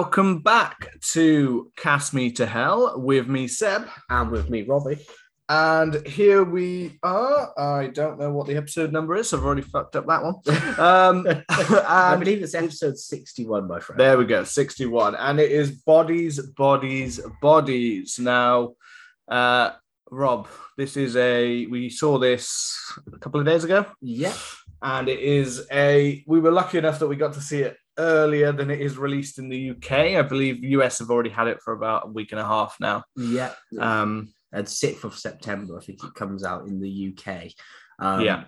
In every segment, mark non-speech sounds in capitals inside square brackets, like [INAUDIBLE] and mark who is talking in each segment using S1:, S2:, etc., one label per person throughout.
S1: Welcome back to Cast Me to Hell with me, Seb.
S2: And with me, Robbie.
S1: And here we are. I don't know what the episode number is. I've already fucked up that one. Um, [LAUGHS]
S2: I believe it's episode 61, my friend.
S1: there we go, 61. And it is Bodies, Bodies, Bodies. Now, uh, Rob, this is a, we saw this a couple of days ago.
S2: Yeah.
S1: and it is a we were lucky enough that we got to see it earlier than it is released in the UK. I believe US have already had it for about a week and a half now.
S2: Yeah.
S1: Um,
S2: and 6th of September, I think it comes out in the UK. Um,
S1: Yeah.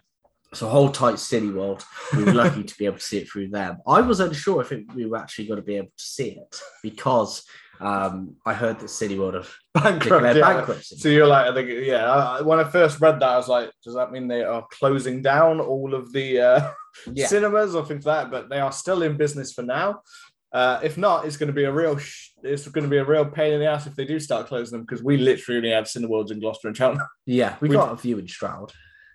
S2: So hold tight, Cineworld. We were lucky to be able to see it through them. I was unsure if it, we were actually going to be able to see it because um, I heard that Cineworld have [LAUGHS]
S1: bankrupt.
S2: declared
S1: yeah.
S2: bankruptcy.
S1: So you're like, I think, yeah. I, when I first read that, I was like, does that mean they are closing down all of the uh,
S2: yeah.
S1: cinemas or things like that? But they are still in business for now. Uh, if not, it's going to be a real, sh- it's going to be a real pain in the ass if they do start closing them because we literally only have Cineworlds in Gloucester and Cheltenham. [LAUGHS]
S2: Yeah. We
S1: We-
S2: got a Vue in Stroud.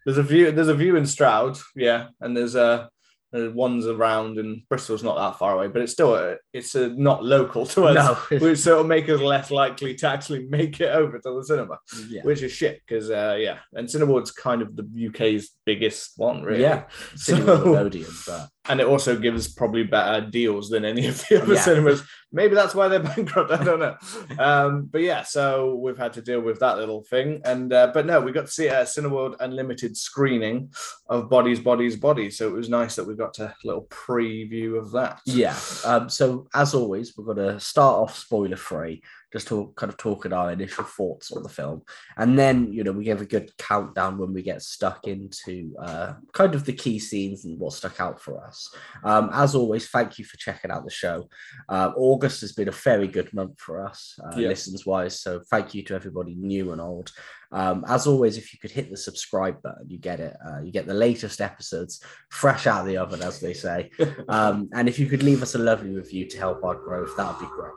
S1: There's a Vue. There's a Vue in Stroud, yeah, and there's a there's ones around, and Bristol's not that far away, but it's still a, it's a, not local to us.
S2: No. [LAUGHS]
S1: which so it'll make us less likely to actually make it over to the cinema,
S2: yeah.
S1: which is shit because uh, yeah, and Cineworld's kind of the UK's biggest one, really.
S2: Yeah.
S1: So-
S2: Cineworld and Odeon, but
S1: and it also gives probably better deals than any of the other
S2: Yeah.
S1: cinemas. Maybe that's why they're [LAUGHS] bankrupt. I don't know. Um, but yeah, so we've had to deal with that little thing. And uh, but no, we got to see a Cineworld Unlimited screening of Bodies, Bodies, Bodies. So it was nice that we got a little preview of that.
S2: Yeah. Um, so as always, we're going to start off spoiler free, just to kind of talk at our initial thoughts on the film, and then you know we give a good countdown when we get stuck into uh, kind of the key scenes and what stuck out for us. Um, as always, thank you for checking out the show. Uh, August has been a very good month for us, uh,
S1: Yeah.
S2: listens wise. So thank you to everybody new and old. Um, as always, if you could hit the subscribe button, you get it. Uh, you get the latest episodes fresh out of the oven, as they say. [LAUGHS] Um, and if you could leave us a lovely review to help our growth, that would be great.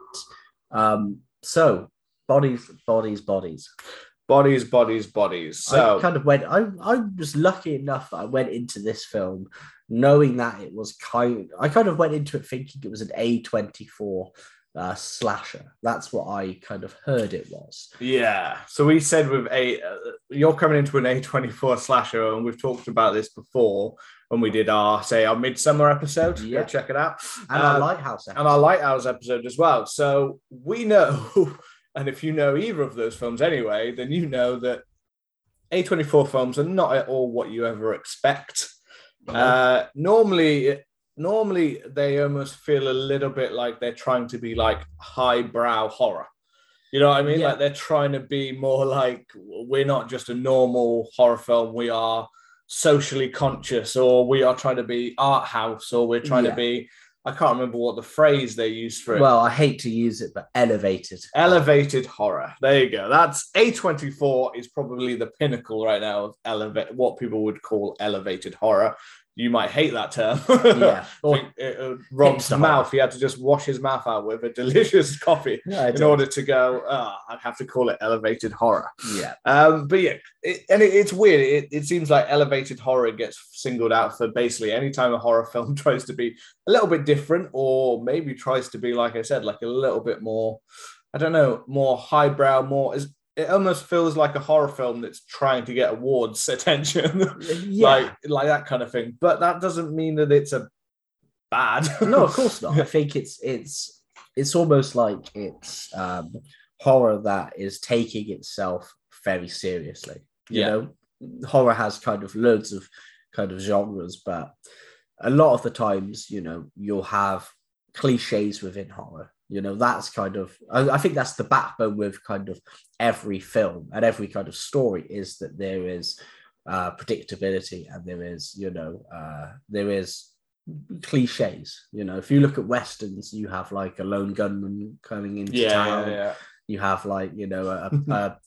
S2: Um, so, bodies, bodies, bodies.
S1: Bodies, Bodies, Bodies.
S2: I
S1: So
S2: kind of went. I I was lucky enough that I went into this film knowing that it was kind. I kind of went into it thinking it was an A twenty four uh, slasher. That's what I kind of heard it was.
S1: Yeah. So we said with a, uh, you're coming into an A24 slasher, and we've talked about this before when we did our, say, our Midsommar episode.
S2: Yeah.
S1: Go check it out.
S2: And our
S1: Uh,
S2: lighthouse.
S1: and our Lighthouse episode as well. So we know, [LAUGHS] and if you know either of those films anyway, then you know that A24 films are not at all what you ever expect. Uh, normally, normally they almost feel a little bit like they're trying to be like highbrow horror. You know what I mean?
S2: Yeah.
S1: Like they're trying to be more like we're not just a normal horror film. We are socially conscious, or we are trying to be art house, or we're trying
S2: Yeah.
S1: to be. I can't remember what the phrase they used for it.
S2: well, I hate to use it, but elevated.
S1: Elevated horror. There you go. That's A24 is probably the pinnacle right now of elevate what people would call elevated horror. You might hate that term. [LAUGHS]
S2: Yeah.
S1: Or uh, Rob's mouth, he had to just wash his mouth out with a delicious [LAUGHS] coffee
S2: Yeah,
S1: in order to go, ah, I'd have to call it elevated horror.
S2: yeah.
S1: Um, but yeah, it, and it, it's weird. It, it seems like elevated horror gets singled out for basically any time a horror [LAUGHS] film tries to be a little bit different, or maybe tries to be, like I said, like a little bit more, I don't know, more highbrow, more. Is it almost feels like a horror film that's trying to get awards [LAUGHS] attention,
S2: Yeah.
S1: like like that kind of thing. But that doesn't mean that it's a bad.
S2: no, of course [LAUGHS] not. I think it's it's it's almost like it's um, horror that is taking itself very seriously. You
S1: Yeah.
S2: know, horror has kind of loads of kind of genres, but a lot of the times, you know, you'll have cliches within horror. You know, that's kind of I, I think that's the backbone with kind of every film and every kind of story is that there is uh, predictability and there is, you know, uh, there is cliches. You know, if you look at westerns, you have like a lone gunman coming into
S1: yeah,
S2: town.
S1: yeah, yeah.
S2: You have like you know a, [LAUGHS] a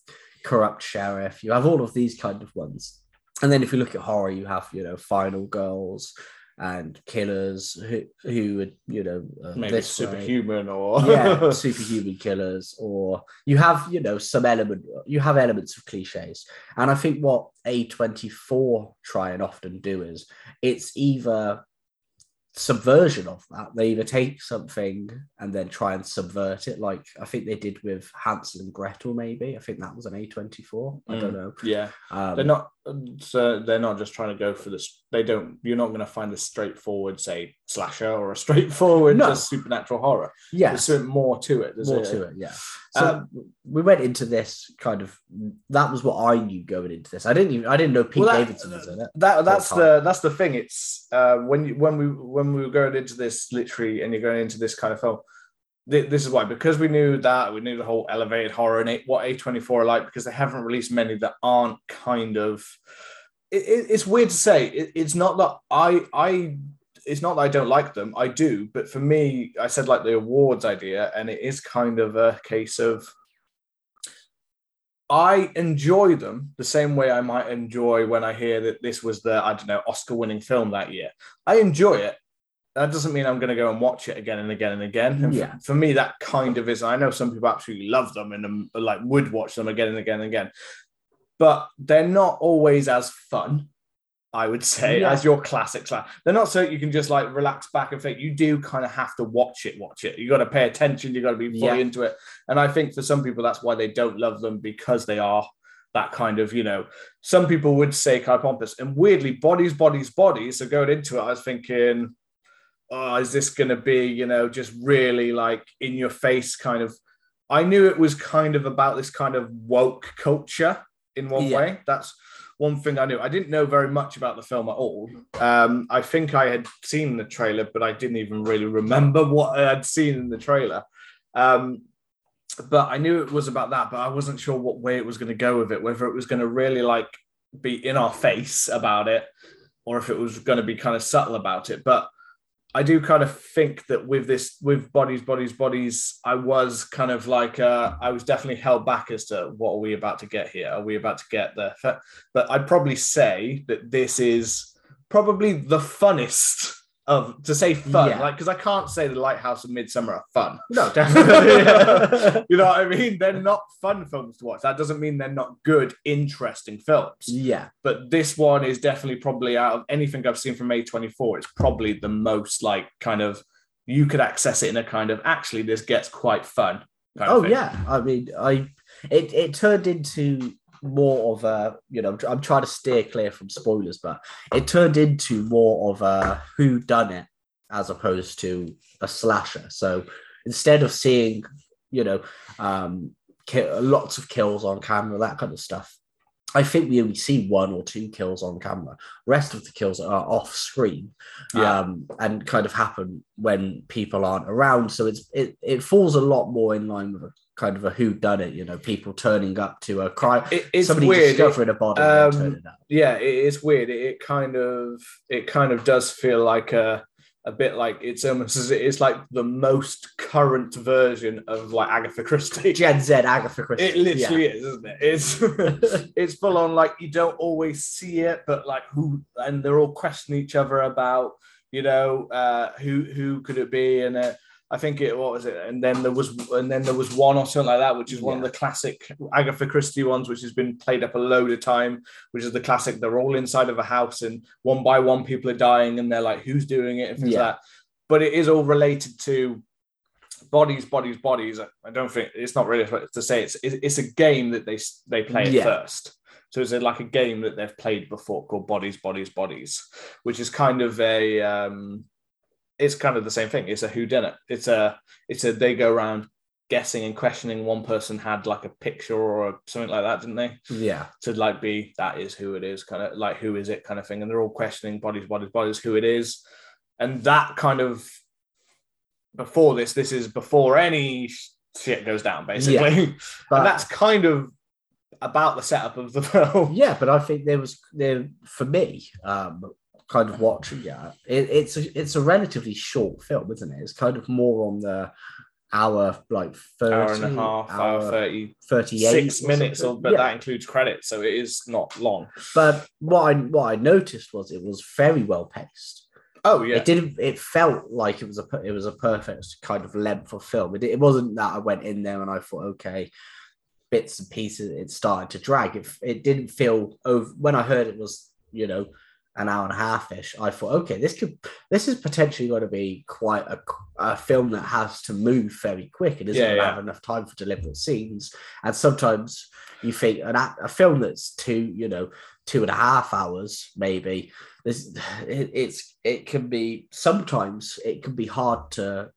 S2: corrupt sheriff. You have all of these kind of ones. And then if you look at horror, you have you know final girls and killers who who would you know uh,
S1: Maybe
S2: this way.
S1: superhuman or
S2: yeah [LAUGHS] superhuman killers or you have you know some element you have elements of cliches and i think what a24 try and often do is it's either subversion of that. They either take something and then try and subvert it, like I think they did with Hansel and Gretel. Maybe I think that was an A twenty four. I don't know.
S1: Yeah,
S2: Um,
S1: they're not. So they're not just trying to go for this. They don't. You're not going to find a straightforward, say, slasher or a [LAUGHS] straightforward
S2: No.
S1: just supernatural horror.
S2: yeah,
S1: There's more to it. There's
S2: more
S1: a-
S2: to it. Yeah. So
S1: Um,
S2: we went into this kind of. That was what I knew going into this. I didn't even. I didn't know Pete
S1: Well, that-
S2: Davidson was in it.
S1: That that's the that's the thing. It's uh, when you, when we when we were going into this literally, and you're going into this kind of film. Thi- This is why because we knew that we knew the whole elevated horror and what A24 are like because they haven't released many that aren't kind of. It, it- it's weird to say. It, it's not that I I. It's not that I don't like them. I do, but for me, I said like the awards idea, and it is kind of a case of I enjoy them the same way I might enjoy when I hear that this was the, I don't know, Oscar winning film that year. I enjoy it. That doesn't mean I'm going to go and watch it again and again and again. And for-
S2: Yeah.
S1: for, me, that kind of is. I know some people absolutely love them and um, like would watch them again and again and again, but they're not always as fun. I would say
S2: Yeah.
S1: as your classics. Like they're not so you can just like relax back and think. You do kind of have to watch it. Watch it. You got to pay attention. You got to be fully
S2: Yeah.
S1: into it. And I think for some people, that's why they don't love them because they are that kind of, you know, some people would say of pompous and weirdly, bodies, bodies, bodies. So going into it, I was thinking, oh, is this going to be, you know, just really like in your face kind of. I knew it was kind of about this kind of woke culture in one
S2: Yeah.
S1: way. That's one thing I knew. I didn't know very much about the film at all. Um, I think I had seen the trailer, but I didn't even really remember [LAUGHS] what I had seen in the trailer. Um, but I knew it was about that, but I wasn't sure what way it was going to go with it, whether it was going to really like be in our face about it or if it was going to be kind of subtle about it. But I do kind of think that with this, with bodies, bodies, bodies, I was kind of like, uh, I was definitely held back as to what are we about to get here? Are we about to get the, but I'd probably say that this is probably the funnest of to say fun,
S2: Yeah.
S1: like because I can't say the Lighthouse and Midsommar are fun.
S2: No, [LAUGHS] definitely.
S1: you know [LAUGHS] what I mean? They're not fun films to watch. That doesn't mean they're not good, interesting films.
S2: yeah.
S1: But this one is definitely probably out of anything I've seen from A24, it's probably the most like kind of you could access it in a kind of actually this gets quite fun.
S2: Oh yeah. I mean, I it it turned into more of a you know I'm trying to steer clear from spoilers, but it turned into more of a who done it as opposed to a slasher. So instead of seeing you know um lots of kills on camera, that kind of stuff. I think we only see one or two kills on camera. Rest of the kills are off screen,
S1: Yeah.
S2: um, and kind of happen when people aren't around. So it's it it falls a lot more in line with a kind of a who done it. You know, people turning up to a crime,
S1: It- it's
S2: somebody
S1: weird. It-
S2: a body
S1: um,
S2: and turning up.
S1: yeah, it is weird. It, it kind of it kind of does feel like a a bit like it's almost as it's like the most current version of like Agatha Christie. [LAUGHS]
S2: Gen Z Agatha Christie.
S1: It literally is, isn't it? It's [LAUGHS] [LAUGHS] it's full on like you don't always see it, but like who and they're all questioning each other about you know uh, who who could it be and. Uh, I think it what was it, and then there was and then there was one or something like that, which is one of the classic Agatha Christie ones, which has been played up a load of time, which is the classic. They're all inside of a house, and one by one people are dying, and they're like, "Who's doing it?" and things
S2: Yeah.
S1: like that. But it is all related to bodies, bodies, bodies. I don't think it's not really to say it's it's a game that they they play
S2: Yeah.
S1: first. So it's like a game that they've played before called Bodies, Bodies, Bodies, which is kind of a um, it's kind of the same thing. It's a who done it. It's a it's a they go around guessing and questioning. One person had like a picture or something like that, didn't they?
S2: Yeah.
S1: To like be that is who it is, kind of like who is it kind of thing. And they're all questioning bodies, bodies, bodies, who it is. And that kind of before this, this is before any shit goes down, basically. [LAUGHS]
S2: But
S1: and that's kind of about the setup of the [LAUGHS] film.
S2: yeah, but I think there was there for me, um, kind of watching yeah, it, it's a, it's a relatively short film, isn't it? It's kind of more on the hour like 30,
S1: hour and a half, hour, 30,
S2: 38
S1: six minutes, of, but
S2: Yeah.
S1: that includes credits, so it is not long.
S2: But what I what I noticed was it was very well paced.
S1: Oh yeah,
S2: It didn't. It felt like it was a it was a perfect kind of length of film. It, it wasn't that I went in there and I thought, okay, bits and pieces. It started to drag. It it didn't feel over when I heard it was you know an hour and a half ish, I thought, okay, this could this is potentially going to be quite a, a film that has to move very quick. It doesn't
S1: Yeah, yeah.
S2: have enough time for deliberate scenes. And sometimes you think an a film that's two, you know, two and a half hours, maybe. This [SIGHS] it, it's it can be sometimes it can be hard to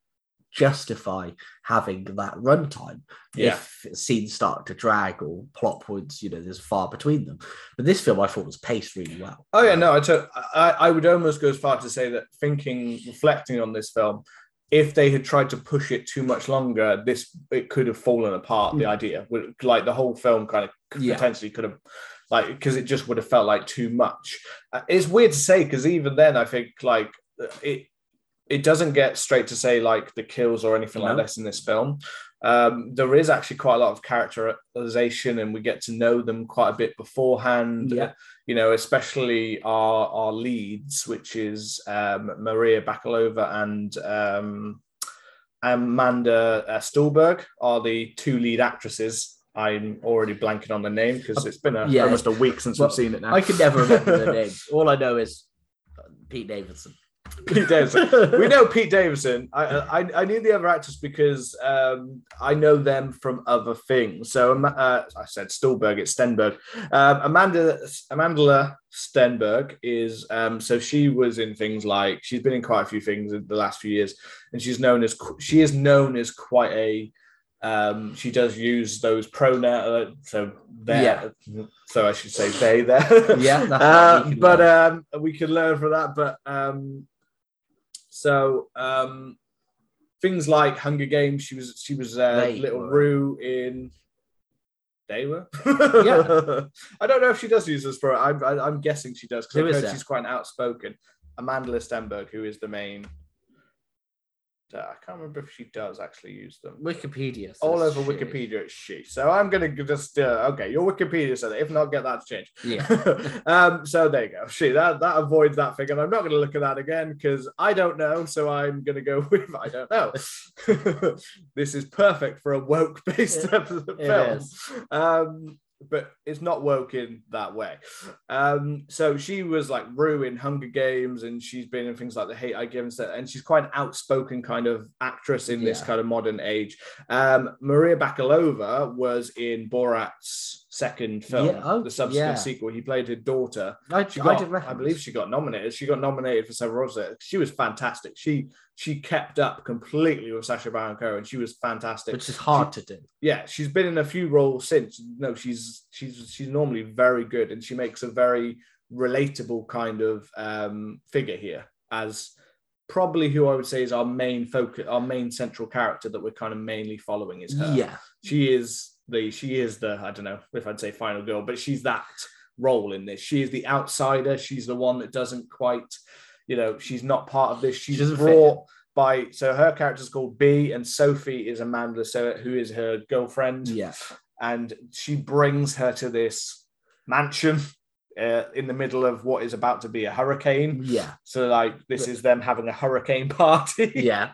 S2: justify having that runtime
S1: Yeah.
S2: if scenes start to drag or plot points, you know, there's far between them. But this film I thought was paced really well.
S1: Oh yeah, no, I, took, I I would almost go as far to say that thinking, reflecting on this film, if they had tried to push it too much longer, this it could have fallen apart. The
S2: Mm.
S1: idea, like the whole film, kind of
S2: Yeah.
S1: potentially could have, like, because it just would have felt like too much. Uh, It's weird to say because even then, I think like it it doesn't get straight to say like the kills or anything like this in this film. Um, there is actually quite a lot of characterization, and we get to know them quite a bit beforehand
S2: Yeah.
S1: you know, especially our our leads, which is um, Maria Bakalova and um, Amanda uh, Stolberg, are the two lead actresses. I'm already blanking on the name because it's been a,
S2: Yeah.
S1: almost a week since
S2: Well,
S1: we've seen it now.
S2: I can never remember the [LAUGHS] names. All I know is Pete Davidson.
S1: Pete Davidson. we know Pete Davidson. I, I I knew the other actors because um, I know them from other things. So um, uh, I said Stolberg, it's Stenberg. Um, Amanda Amanda Stenberg is um, so she was in things like she's been in quite a few things in the last few years, and she's known as she is known as quite a um, she does use those pronouns, uh, so there. So I should say they there.
S2: Yeah, that's [LAUGHS] what we can
S1: but um, we can learn from that. But um, so um, things like Hunger Games, she was she was uh,
S2: They
S1: little
S2: were.
S1: Rue in. They were.
S2: Yeah. [LAUGHS]
S1: I don't know if she does use this for. it. I'm I, I'm guessing she does because she's quite an outspoken. Amanda Stenberg, who is the main. Uh, I can't remember if she does actually use them
S2: Wikipedia.
S1: all over
S2: she.
S1: Wikipedia. It's she. So I'm gonna just uh, okay. Your Wikipedia said it. If not, get that to change.
S2: Yeah. [LAUGHS]
S1: um. So there you go. She that that avoids that thing, and I'm not gonna look at that again because I don't know. So I'm gonna go [LAUGHS] with I don't know. [LAUGHS] this is perfect for a woke based
S2: It-
S1: film.
S2: it is.
S1: Um. But it's not working that way. Um, so she was like Rue in Hunger Games, and she's been in things like The Hate I Give and stuff. And she's quite an outspoken kind of actress in this kind of modern age. Um, Maria Bakalova was in Borat's second film,
S2: Yeah, oh,
S1: the subsequent
S2: yeah.
S1: sequel. He played her daughter.
S2: I,
S1: She
S2: I,
S1: got,
S2: did
S1: I, believe she got nominated. She got nominated for several there. She was fantastic. She she kept up completely with Sacha Baron Cohen. She was fantastic.
S2: which is hard to do.
S1: yeah, she's been in a few roles since. No, she's she's she's normally very good, and she makes a very relatable kind of um, figure here as probably who I would say is our main focus, our main central character that we're kind of mainly following is her.
S2: Yeah.
S1: she is the she is the I don't know if I'd say final girl, but she's that role in this. She is the outsider. She's the one that doesn't quite, you know, she's not part of this. She's
S2: fit
S1: brought by so her character's called B, and Sophie is Amanda so who is her girlfriend
S2: Yeah.
S1: and she brings her to this mansion uh, in the middle of what is about to be a hurricane.
S2: Yeah.
S1: So, like, this is them having a hurricane [LAUGHS] party.
S2: Yeah.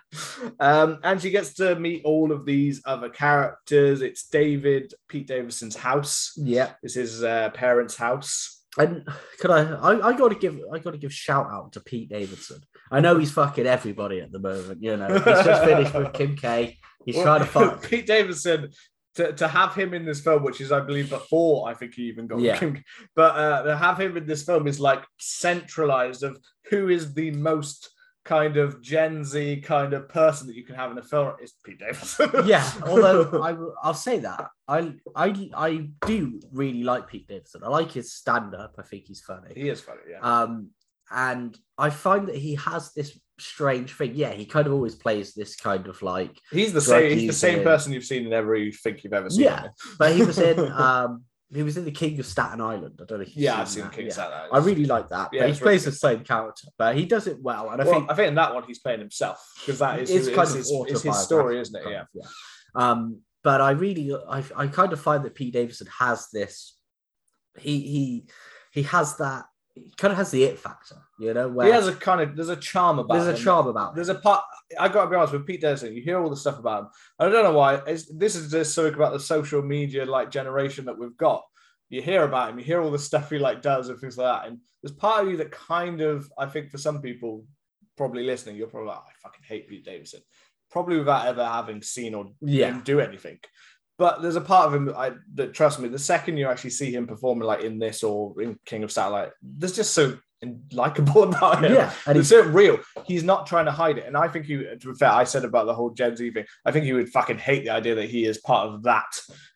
S1: um, and she gets to meet all of these other characters. It's David, Pete Davidson's house.
S2: Yeah.
S1: This is uh, parents' house.
S2: And could I, I? I got to give. I got to give shout out to Pete Davidson. I know he's fucking everybody at the moment. You know, he's just finished with Kim K. He's
S1: Well,
S2: trying to [LAUGHS] fuck.
S1: Pete Davidson. To, to have him in this film, which is, I believe, before I think he even got
S2: Yeah.
S1: Kim, but uh, to have him in this film is like centralized of who is the most kind of Gen Z kind of person that you can have in a film is Pete Davidson. [LAUGHS]
S2: yeah. Although I, [LAUGHS] will- I'll say that I, I, I do really like Pete Davidson. I like his stand up. I think he's funny.
S1: he is funny, yeah.
S2: Um, and I find that he has this strange thing. Yeah, he kind of always plays this kind of like.
S1: He's the same. He's the same
S2: user.
S1: person you've seen in every think you've ever seen.
S2: Yeah, but he was in. [LAUGHS] um, he was in the King of Staten Island. I don't know.
S1: yeah, I've seen
S2: that.
S1: King
S2: Yeah.
S1: Salad.
S2: I really like that.
S1: Yeah,
S2: but he plays
S1: really
S2: the same character, but he does it well. And I
S1: well,
S2: think
S1: I think in that one he's playing himself because that is
S2: it's
S1: who-
S2: kind
S1: it's
S2: of
S1: his, it's his story, isn't it? Yeah.
S2: yeah. Um, but I really, I, I kind of find that Pete Davidson has this. He he he has that. He kind of has the it factor, you know. Where
S1: He has a kind of there's a charm about
S2: there's a charm about.
S1: There's a part. I got to be honest with Pete Davidson. You hear all the stuff about him. I don't know why. It's, this is just something about the social media like generation that we've got. you hear about him, you hear all the [LAUGHS] stuff he like does and things like that. And there's part of you that kind of, I think for some people probably listening, you're probably like, oh, I fucking hate Pete Davidson. Probably without ever having seen or
S2: Yeah.
S1: him do anything. But there's a part of him I, that trust me, the second you actually see him performing like in this or in King of Satellite, there's just so likable [LAUGHS] about him.
S2: Yeah, and
S1: it's so real. He's not trying to hide it. And I think he, to be fair, I said about the whole Gen Z thing. I think he would fucking hate the idea that he is part of that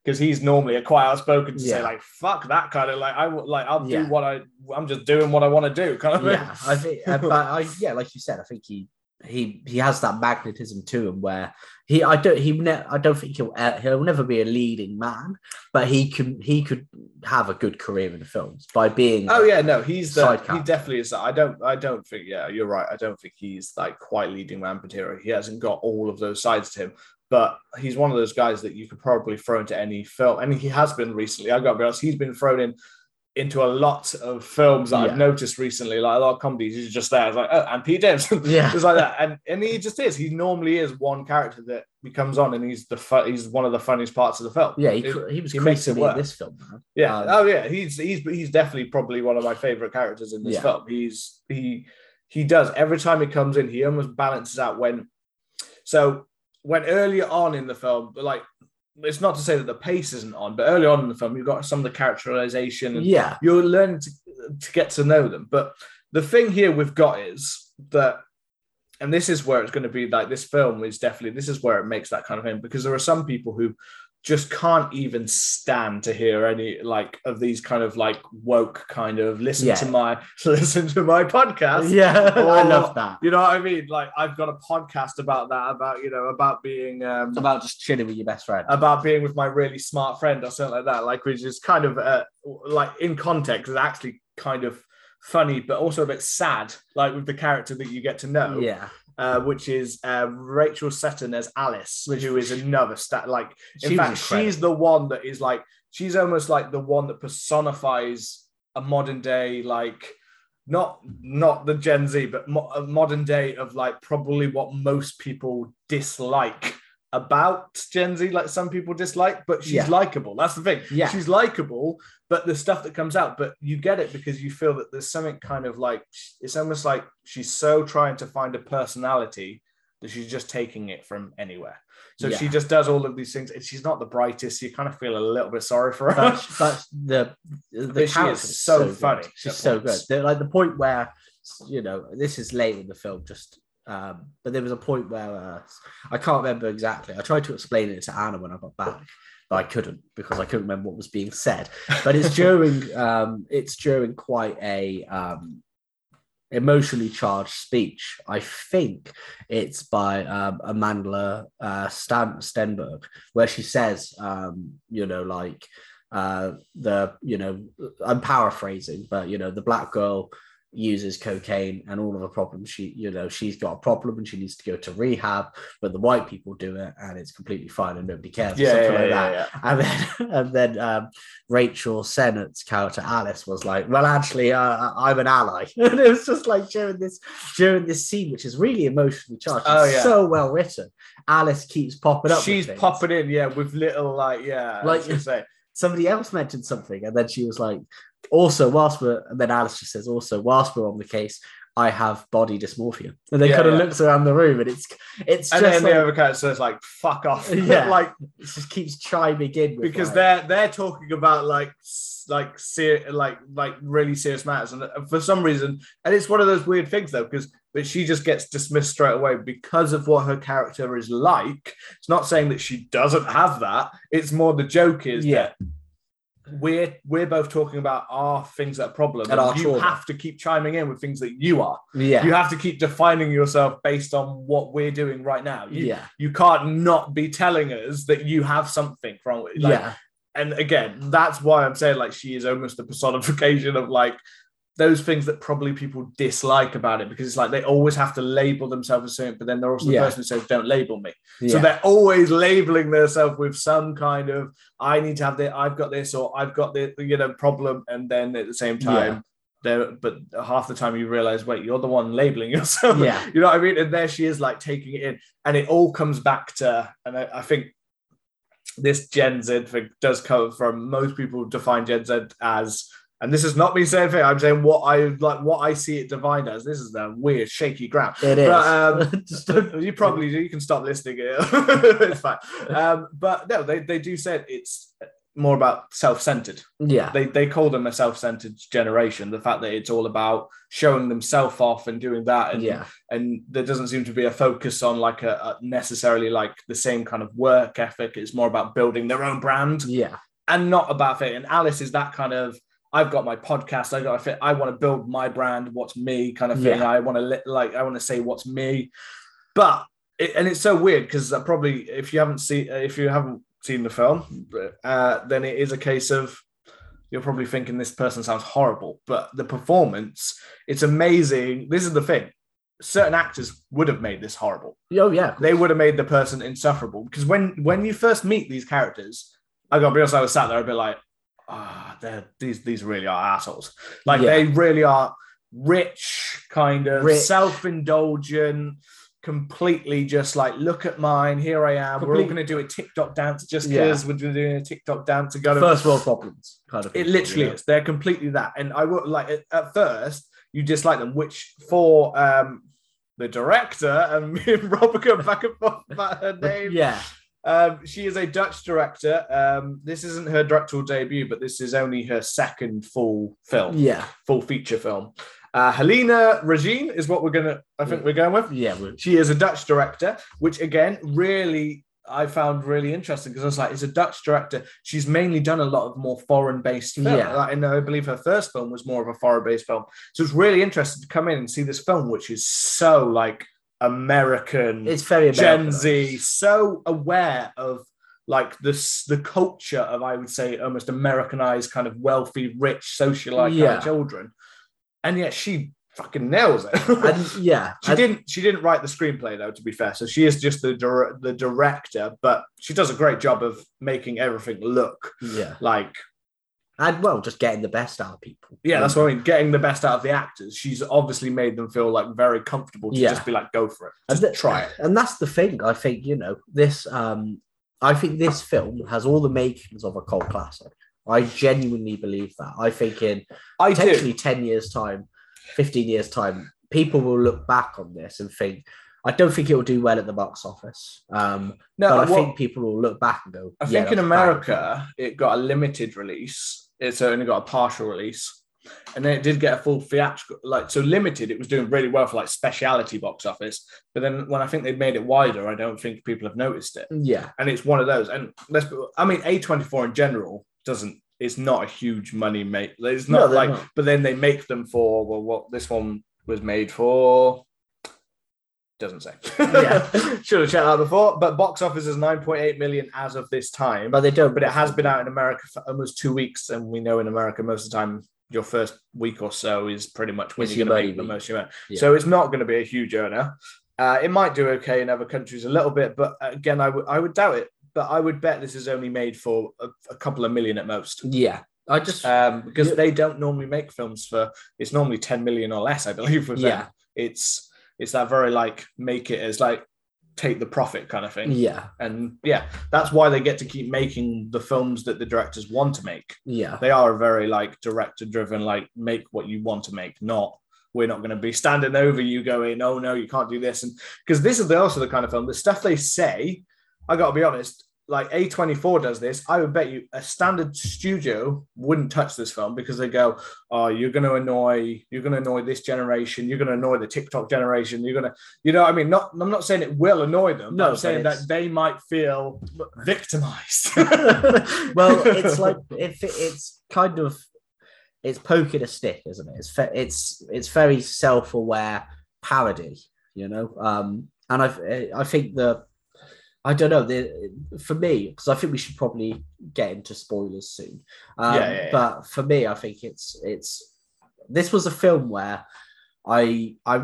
S1: because he's normally a quite outspoken to say like fuck that kind of like I would like I'll
S2: Yeah.
S1: do what I I'm just doing what I want to do kind of thing.
S2: I think, uh, but [LAUGHS] I, yeah, like you said, I think he he he has that magnetism to him where he I don't he ne- I don't think he'll uh, he'll never be a leading man, but he can he could have a good career in the films by being
S1: Oh yeah, no, he's the
S2: Side
S1: he definitely is. that. I don't I don't think yeah, you're right. I don't think he's like quite leading man material. He hasn't got all of those sides to him, but he's one of those guys that you could probably throw into any film, and he has been recently. I've got to be honest, he's been thrown in into a lot of films that
S2: Yeah.
S1: I've noticed recently, like a lot of comedies. He's just there. It's like, oh, and Pete Davidson. [LAUGHS]
S2: Yeah.
S1: it's like that, and and he just is. He normally is one character that he comes on, and he's the fu- he's one of the funniest parts of the film.
S2: yeah he,
S1: It-
S2: he was
S1: he makes it
S2: in
S1: work.
S2: this film. Man.
S1: yeah.
S2: Um,
S1: oh yeah. He's he's he's definitely probably one of my favorite characters in this
S2: Yeah.
S1: film. He's he he does every time he comes in, he almost balances out when so when earlier on in the film, like it's not to say that the pace isn't on, but early on in the film, you've got some of the characterization and
S2: yeah,
S1: you're learning to, to get to know them. But the thing here we've got is that, and this is where it's going to be like this film is definitely this is where it makes that kind of thing because there are some people who just can't even stand to hear any like of these kind of like woke kind of listen
S2: Yeah.
S1: to my [LAUGHS] listen to my podcast.
S2: yeah, [LAUGHS] I love that.
S1: You know what I mean? Like I've got a podcast about that, about you know, about being um
S2: It's about just chilling with your best friend.
S1: about being with my really smart friend or something like that, like which is kind of uh, like in context is actually kind of funny, but also a bit sad, like with the character that you get to know,
S2: yeah,
S1: uh, which is uh, Rachel Sennott as Alice, who is another stat. Like in
S2: She
S1: fact, she's the one that is like she's almost like the one that personifies a modern day like. Not not the Gen Z, but mo- a modern day of like probably what most people dislike about Gen Z, like some people dislike, but she's
S2: Yeah.
S1: likable. That's the thing.
S2: Yeah.
S1: She's likable, but the stuff that comes out, but you get it because you feel that there's something kind of like it's almost like she's so trying to find a personality that she's just taking it from anywhere. So
S2: Yeah.
S1: she just does all of these things, and she's not the brightest. You kind of feel a little bit sorry for her.
S2: but, but the the
S1: But she is so
S2: so,
S1: funny
S2: She's so good. They're like the point where you know this is late in the film, just um, but there was a point where uh, I can't remember exactly. I tried to explain it to Anna when I got back, but I couldn't because I couldn't remember what was being said. But it's [LAUGHS] during um, it's during quite a um, emotionally charged speech. I think it's by um, Amanda uh, Stan- Stenberg, where she says, um, you know, like uh, the, you know, I'm paraphrasing, but you know, the black girl uses cocaine and all of the problems she you know she's got a problem and she needs to go to rehab but the white people do it and it's completely fine and nobody cares or
S1: yeah,
S2: something
S1: yeah,
S2: like
S1: yeah,
S2: that
S1: yeah.
S2: and then [LAUGHS] and then um, Rachel Sennott's character Alice was like, "Well, actually, uh, I'm an ally," [LAUGHS] and it was just like during this during this scene, which is really emotionally charged.
S1: Oh, yeah.
S2: so well written. Alice keeps popping up.
S1: She's popping in, yeah, with little like, yeah,
S2: Like-
S1: like you say, [LAUGHS]
S2: Somebody else mentioned something, and then she was like, "Also, whilst we're," and then Alice just says, "Also, whilst we're on the case." I have body dysmorphia, and then
S1: Yeah,
S2: kind of
S1: yeah.
S2: looks around the room, and it's it's
S1: and
S2: just
S1: then
S2: like,
S1: the character says like, "Fuck off," [LAUGHS]
S2: Yeah. [LAUGHS]
S1: like
S2: it just keeps chiming in with
S1: because
S2: like,
S1: they're they're talking about like like ser- like like really serious matters and uh, for some reason and it's one of those weird things though because but she just gets dismissed straight away because of what her character is like it's not saying that she doesn't have that it's more the joke is
S2: Yeah.
S1: that we're we're both talking about our things that are problem
S2: And our
S1: you
S2: trauma.
S1: have to keep chiming in with things that you are.
S2: Yeah,
S1: you have to keep defining yourself based on what we're doing right now. You,
S2: yeah,
S1: you can't not be telling us that you have something wrong with like,
S2: yeah,
S1: and again, that's why I'm saying like she is almost the personification of like those things that probably people dislike about it because it's like they always have to label themselves as something, but then they're also the
S2: Yeah.
S1: person who says, Don't label me.
S2: yeah.
S1: So they're always labeling themselves with some kind of I need to have this, I've got this, or I've got the you know problem, and then at the same time, there but half the time you realize, wait, you're the one labeling [LAUGHS] yourself.
S2: Yeah.
S1: You know what I mean? And there she is like taking it in, and it all comes back to, and I, I think this Gen Z thing does come from most people define Gen Z as, and this is not me saying thing. I'm saying what I like, what I see it defined as. This is the weird, shaky ground.
S2: It is.
S1: But, um, [LAUGHS] [LAUGHS] you probably do. You can stop listening. [LAUGHS] it's fine. Um, but no, they, they do say it's more about self-centered.
S2: yeah.
S1: They they call them a self-centered generation. The fact that it's all about showing themselves off and doing that, and
S2: yeah.
S1: and there doesn't seem to be a focus on like a, a necessarily like the same kind of work ethic. It's more about building their own brand
S2: Yeah.
S1: and not about it. And Alice is that kind of. I've got my podcast. I got a fit. I want to build my brand. What's me kind of thing.
S2: Yeah.
S1: I want to li- like. I want to say what's me, but it, and it's so weird because probably if you haven't seen if you haven't seen the film, uh, then it is a case of you're probably thinking this person sounds horrible, but the performance, it's amazing. This is the thing. Certain actors would have made this horrible.
S2: Oh yeah.
S1: They would have made the person insufferable because when when you first meet these characters, I got to be honest, I was sat there a bit like, ah, they're these these really are assholes. Like
S2: Yeah.
S1: they really are rich, kind of
S2: Rich.
S1: self-indulgent, completely just like, look at mine, here I am. We're all going to do a TikTok dance just
S2: Yeah.
S1: because we're doing a TikTok dance to go to
S2: First world problems, kind of.
S1: it literally
S2: know?
S1: is. They're completely that. And I would like at, at first you dislike them, which for um the director and me [LAUGHS] and Rob are going back and forth about her name.
S2: Yeah.
S1: Um, she is a Dutch director. Um, this isn't her directorial debut, but this is only her second full film,
S2: Yeah.
S1: full feature film. Uh, Helena Regine is what we're gonna. I think we're going with.
S2: Yeah.
S1: She is a Dutch director, which again, really, I found really interesting because I was like, it's a Dutch director. She's mainly done a lot of more foreign based film.
S2: Yeah.
S1: Like, and I believe her first film was more of a foreign based film. So it's really interesting to come in and see this film, which is so like American,
S2: It's very
S1: Gen Z, so aware of like this the culture of I would say almost Americanized kind of wealthy, rich, socialite kind of children. And yet she fucking nails it. [LAUGHS]
S2: And yeah. [LAUGHS]
S1: She didn't. She didn't write the screenplay though. To be fair, so she is just the dir- the director, but she does a great job of making everything look
S2: Yeah.
S1: like.
S2: And well, just getting the best out of people.
S1: Yeah, that's what I mean. Getting the best out of the actors. She's obviously made them feel like very comfortable to
S2: Yeah.
S1: just be like, go for it,
S2: And
S1: just try it.
S2: And that's the thing. I think you know this. Um, I think this film has all the makings of a cult classic. I genuinely believe that. I think in
S1: I
S2: potentially
S1: do.
S2: ten years' time, fifteen years' time, people will look back on this and think. I don't think it will do well at the box office. Um,
S1: No,
S2: but I
S1: what-
S2: think people will look back and go.
S1: I
S2: "Yeah,
S1: think in America it got a limited release. It's only got a partial release, and then it did get a full theatrical. Like so, limited. It was doing really well for like speciality box office. But then when I think they've made it wider, I don't think people have noticed it.
S2: Yeah,
S1: and it's one of those. And let's, be- I mean, A24 in general doesn't. It's not a huge money make. It's not
S2: they're
S1: like,
S2: not.
S1: but then they make them for well, what this one was made for. Doesn't say.
S2: Yeah. [LAUGHS]
S1: should have checked that before. But box office is 9.8 million as of this time.
S2: but they don't.
S1: But it has been out in America for almost two weeks, and we know in America most of the time your first week or so is pretty much when
S2: It's
S1: you're going to make the most.
S2: Yeah.
S1: So it's not going to be a huge earner. Uh, it might do okay in other countries a little bit, but again, I would I would doubt it. But I would bet this is only made for a, a couple of million at most,
S2: Yeah, I just.
S1: um, because
S2: Yeah.
S1: they don't normally make films for. It's normally ten million or less, I believe. With
S2: Yeah.
S1: them, it's it's that very like make it as like take the profit kind of thing.
S2: yeah,
S1: And yeah, that's why they get to keep making the films that the directors want to make.
S2: yeah,
S1: They are very like director driven, like make what you want to make, not we're not going to be standing over you going, oh no, you can't do this. And because this is the, also the kind of film, the stuff they say, I got to be honest, like A24 does this, I would bet you a standard studio wouldn't touch this film because they go, oh, you're going to annoy, you're going to annoy this generation, you're going to annoy the TikTok generation, you're going to, you know, I mean, not, I'm not saying it will annoy them,
S2: No,
S1: I'm saying that they might feel victimized. [LAUGHS]
S2: well, it's [LAUGHS] like if it, it's kind of it's poking a stick, isn't it? It's it's it's very self-aware parody, you know. Um, and I I think the I don't know the for me because I think we should probably get into spoilers soon. Um,
S1: Yeah, yeah, yeah.
S2: But for me, I think it's it's this was a film where. I I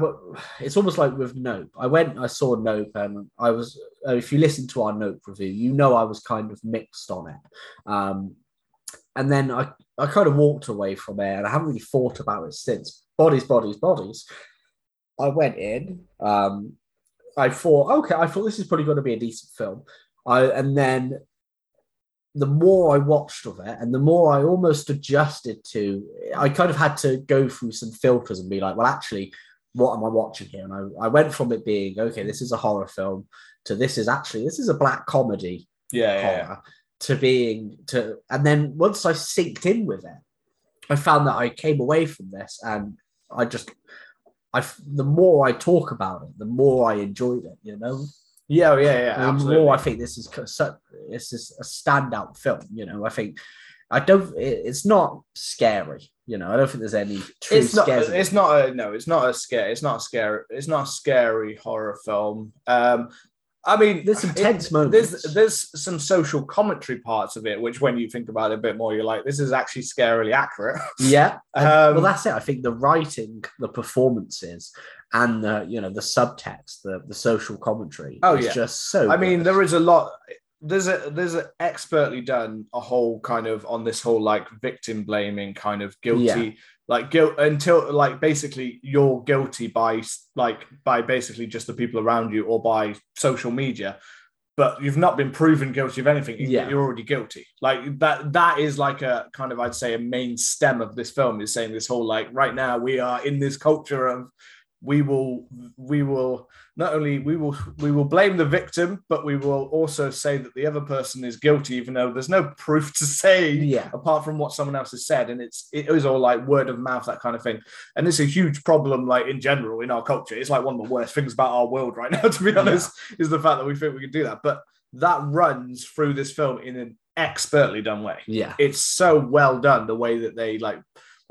S2: it's almost like with Nope. I went, I saw Nope, and I was. Uh, if you listen to our Nope review, you know I was kind of mixed on it. Um, and then I I kind of walked away from it, and I haven't really thought about it since. Bodies, bodies, bodies. I went in. Um, I thought, okay, I thought this is probably going to be a decent film. I and then the more I watched of it, and the more I almost adjusted to, I kind of had to go through some filters and be like, well, actually, what am I watching here? And I, I went from it being okay, this is a horror film, to this is actually this is a black comedy
S1: Yeah, yeah, yeah.
S2: to being to, and then once I synced in with it, I found that I came away from this, and I just, I the more I talk about it, the more I enjoyed it. You know,
S1: Yeah, yeah, yeah.
S2: the
S1: Absolutely.
S2: more I think this is this is a standout film. You know, I think I don't. It, it's not scary. You know, I don't think there's any true
S1: it's not.
S2: scares.
S1: It's not a no. It's not a scare. It's not a scary. It's not a scary horror film. Um, I mean,
S2: There's some tense
S1: it-
S2: moments.
S1: There's there's some social commentary parts of it, which when you think about it a bit more, you're like, this is actually scarily accurate. [LAUGHS]
S2: Yeah.
S1: Um,
S2: well, that's it. I think the writing, the performances, and the you know the subtext, the the social commentary.
S1: Oh,
S2: is
S1: yeah.
S2: just so.
S1: I mean, there is a lot. There's a there's a expertly done a whole kind of on this whole like victim blaming kind of guilty
S2: Yeah.
S1: Like guilt until like basically you're guilty by like by basically just the people around you or by social media but you've not been proven guilty of anything you-
S2: Yeah.
S1: you're already guilty like that that is like a kind of i'd say a main stem of this film is saying this whole like right now we are in this culture of we will we will not only we will we will blame the victim but we will also say that the other person is guilty even though there's no proof to say
S2: Yeah.
S1: apart from what someone else has said. And it's it is all like word of mouth that kind of thing. And it's a huge problem like in general in our culture. It's like one of the worst things about our world right [LAUGHS] now to be honest is the fact that we think we can do that. But that runs through this film in an expertly done way.
S2: Yeah,
S1: it's so well done the way that they like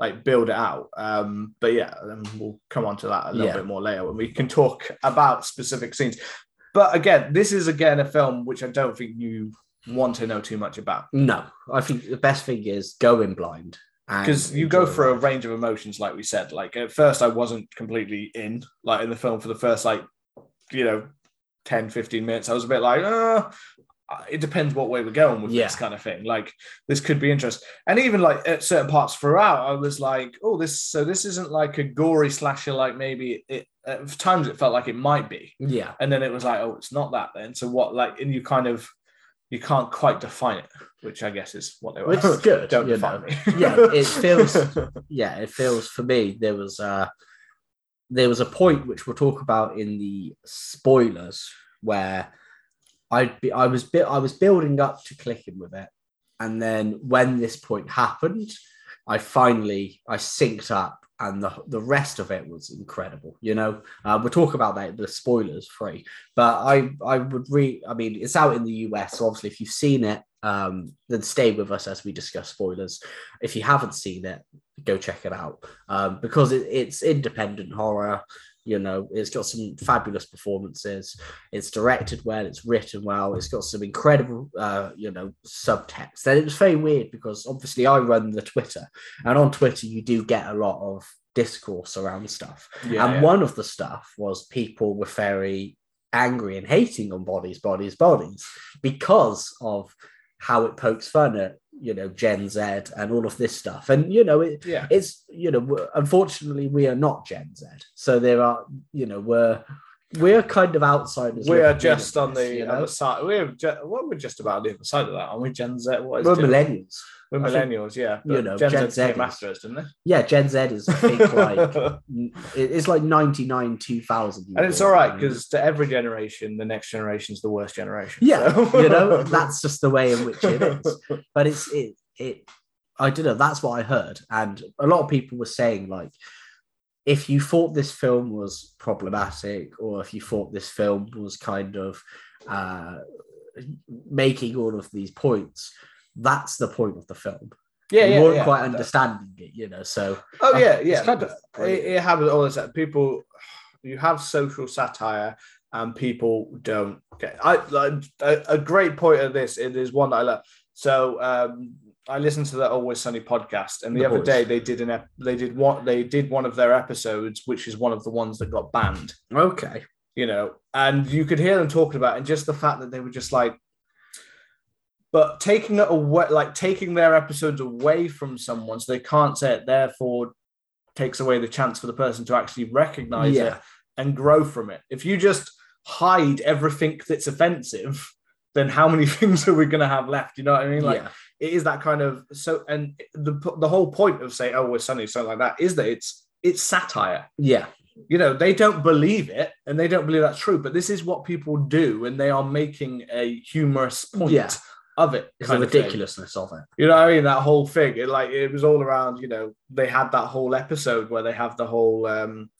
S1: like build it out. Um but yeah and we'll come on to that a little
S2: Yeah.
S1: bit more later when we can talk about specific scenes. But again this is again a film which i don't think you want to know too much about.
S2: No. I think the best thing is going blind
S1: because you go through a range of emotions like we said. Like at first i wasn't completely in like in the film for the first like you know 10 15 minutes. I was a bit like uh it depends what way we're going with
S2: Yeah.
S1: this kind of thing like this could be interesting and even like at certain parts throughout i was like oh this so this isn't like a gory slasher like maybe it at times it felt like it might be
S2: Yeah,
S1: and then it was like oh it's not that then so what like and you kind of you can't quite define it which i guess is what they were
S2: Which is [LAUGHS] good,
S1: don't define
S2: know.
S1: me [LAUGHS]
S2: Yeah, it feels- [LAUGHS] yeah. It feels for me there was uh there was a point which we'll talk about in the spoilers where I'd be I was I was building up to clicking with it, and then when this point happened, I finally I synced up, and the the rest of it was incredible. You know, uh, we'll talk about that the spoilers free, but I I would re I mean it's out in the US, so obviously if you've seen it, um, then stay with us as we discuss spoilers. If you haven't seen it, go check it out um, because it, it's independent horror. You know, it's got some fabulous performances. It's directed well. It's written well. It's got some incredible, uh, you know, subtext. And it was very weird because obviously I run the Twitter, and on Twitter you do get a lot of discourse around stuff.
S1: yeah,
S2: and
S1: yeah.
S2: one of the stuff was people were very angry and hating on bodies, bodies, bodies because of how it pokes fun at you know Gen Z and all of this stuff. And you know, it,
S1: yeah
S2: it's you know, unfortunately, we are not Gen Z, so there are you know we're we're kind of outsiders.
S1: we are just on the
S2: you know?
S1: other side. We're just, well, we're just about the other side of that, aren't we? Gen Z. What is
S2: we're
S1: Gen-
S2: millennials.
S1: We're
S2: I think,
S1: millennials, yeah.
S2: you know,
S1: Gen,
S2: Gen
S1: Z
S2: Z
S1: came
S2: is-
S1: after us, didn't they?
S2: Yeah, Gen Z is I think [LAUGHS] like it's like ninety nine two thousand.
S1: and it's all right because to every generation, the next generation is the worst generation.
S2: Yeah,
S1: so-
S2: you know [LAUGHS] that's just the way in which it is. But it's it it. I don't know. That's what I heard, and a lot of people were saying like, if you thought this film was problematic, or if you thought this film was kind of uh, making all of these points, that's the point of the film.
S1: yeah,
S2: you
S1: yeah,
S2: weren't
S1: yeah.
S2: quite understanding it, you know. So
S1: Oh yeah, yeah.
S2: kind of
S1: it, it happens all the time. People, you have social satire, and people don't get. I like a, a great point of this. It is one that I love. So um, I listened to the Always Sunny podcast, and the,
S2: The
S1: other
S2: boys.
S1: day they did an ep- they did what they did one of their episodes, which is one of the ones that got banned.
S2: okay,
S1: you know, and you could hear them talking about it, and just the fact that they were just like, but taking it away, like taking their episodes away from someone, so they can't say it, therefore takes away the chance for the person to actually recognize it and grow from it. If you just hide everything that's offensive, then how many [LAUGHS] things are we going to have left? You know what I mean? Like
S2: yeah,
S1: it is that kind of so, and the the whole point of say, oh, we're sunny, something like that, is that it's it's satire.
S2: yeah,
S1: You know, they don't believe it, and they don't believe that's true. But this is what people do, and they are making a humorous point
S2: Yeah.
S1: of it.
S2: it's the
S1: kind of
S2: ridiculousness of it.
S1: You know what I mean? That whole thing. It like it was all around, you know, they had that whole episode where they have the whole um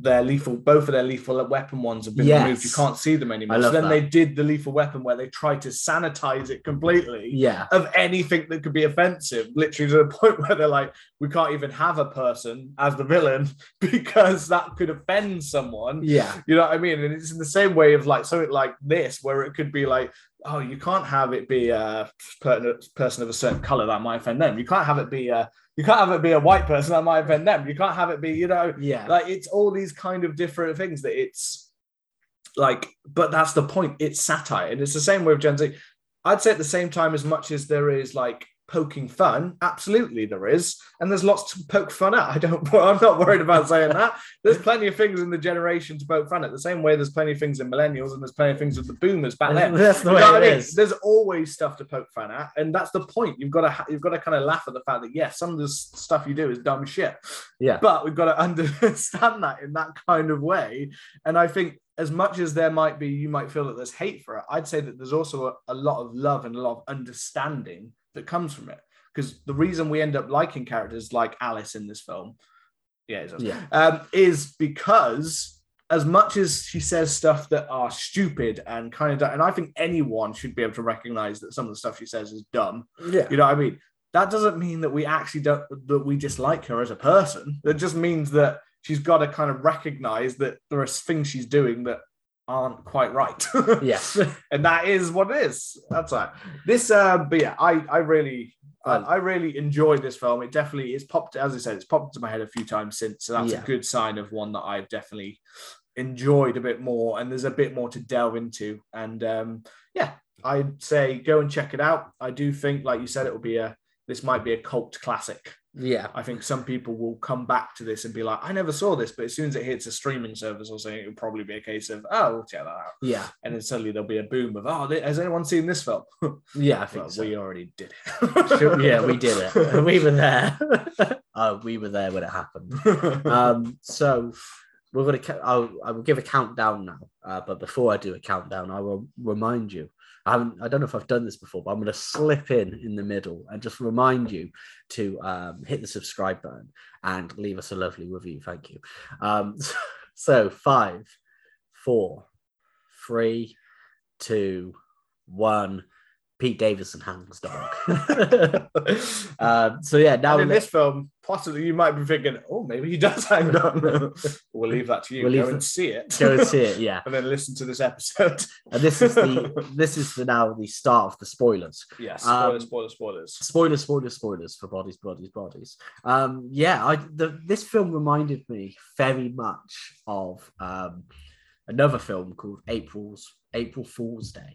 S1: their lethal both of their lethal weapon ones have been
S2: Yes.
S1: removed. You can't see them anymore. So then
S2: that.
S1: they did the lethal weapon where they tried to sanitize it completely
S2: Yeah,
S1: of anything that could be offensive, literally to the [LAUGHS] point where they're like, we can't even have a person as the villain [LAUGHS] because that could offend someone.
S2: yeah,
S1: You know what I mean? And it's in the same way of like something like this, where it could be like, oh, you can't have it be a person of a certain color that might offend them. You can't have it be a you can't have it be a white person that might offend them. You can't have it be, you know,
S2: yeah,
S1: like it's all these kind of different things that it's like, but that's the point. It's satire, and it's the same way with Gen Z. I'd say at the same time, as much as there is like poking fun, absolutely there is, and there's lots to poke fun at. [LAUGHS] I don't. I'm not worried about saying that. There's plenty of things in the generation to poke fun at. The same way there's plenty of things in millennials, and there's plenty of things with the boomers back then. [LAUGHS]
S2: that's the
S1: You
S2: way it
S1: I mean? There's always stuff to poke fun at, and that's the point. You've got to you've got to kind of laugh at the fact that yes, some of the stuff you do is dumb shit.
S2: Yeah.
S1: But we've got to [LAUGHS] understand that in that kind of way. And I think as much as there might be, you might feel that there's hate for it. I'd say that there's also a, a lot of love and a lot of understanding that comes from it. Because the reason we end up liking characters like Alice in this film, yeah,
S2: Yeah,
S1: um, is because as much as she says stuff that are stupid and kind of, and I think anyone should be able to recognize that some of the stuff she says is dumb.
S2: yeah,
S1: You know what I mean? That doesn't mean that we actually don't that we dislike her as a person. That just means that she's got to kind of recognize that there are things she's doing that aren't quite right.
S2: yes, [LAUGHS]
S1: and that is what it is. That's right. This, uh, but yeah, I, I really, I,
S2: Um,
S1: I really enjoyed this film. It definitely it's popped, as I said, it's popped into my head a few times since. So that's
S2: Yeah.
S1: a good sign of one that I've definitely enjoyed a bit more. And there's a bit more to delve into. And um, yeah, I'd say go and check it out. I do think, like you said, it will be a. This might be a cult classic.
S2: Yeah,
S1: I think some people will come back to this and be like, I never saw this, but as soon as it hits a streaming service or something, it'll probably be a case of, oh, we'll check that out
S2: yeah,
S1: and then suddenly there'll be a boom of oh has anyone seen this film [LAUGHS]
S2: yeah. I think
S1: well,
S2: so.
S1: we already did it
S2: Sure, yeah, we did it. [LAUGHS] We were there. [LAUGHS] uh, we were there when it happened. Um, so we're gonna. I'll, I will give a countdown now. Uh, but before I do a countdown, I will remind you. I haven't. I don't know if I've done this before, but I'm gonna slip in in the middle and just remind you to um, hit the subscribe button and leave us a lovely review. Thank you. Um, [LAUGHS] so five, four, three, two, one. Pete Davidson hangs dog. [LAUGHS] um, so yeah, now
S1: in this film possibly you might be thinking oh maybe he does hang on [LAUGHS] we'll leave that to you
S2: We'll
S1: go and
S2: it-
S1: see it
S2: go and see it. Yeah, [LAUGHS]
S1: and then listen to this episode [LAUGHS]
S2: and this is the this is the now the start of the spoilers.
S1: yes
S2: Um,
S1: spoilers spoilers spoilers
S2: Spoilers, spoilers, spoilers for bodies, bodies, bodies. Um, yeah, I the, this film reminded me very much of um, another film called April's April Fool's Day.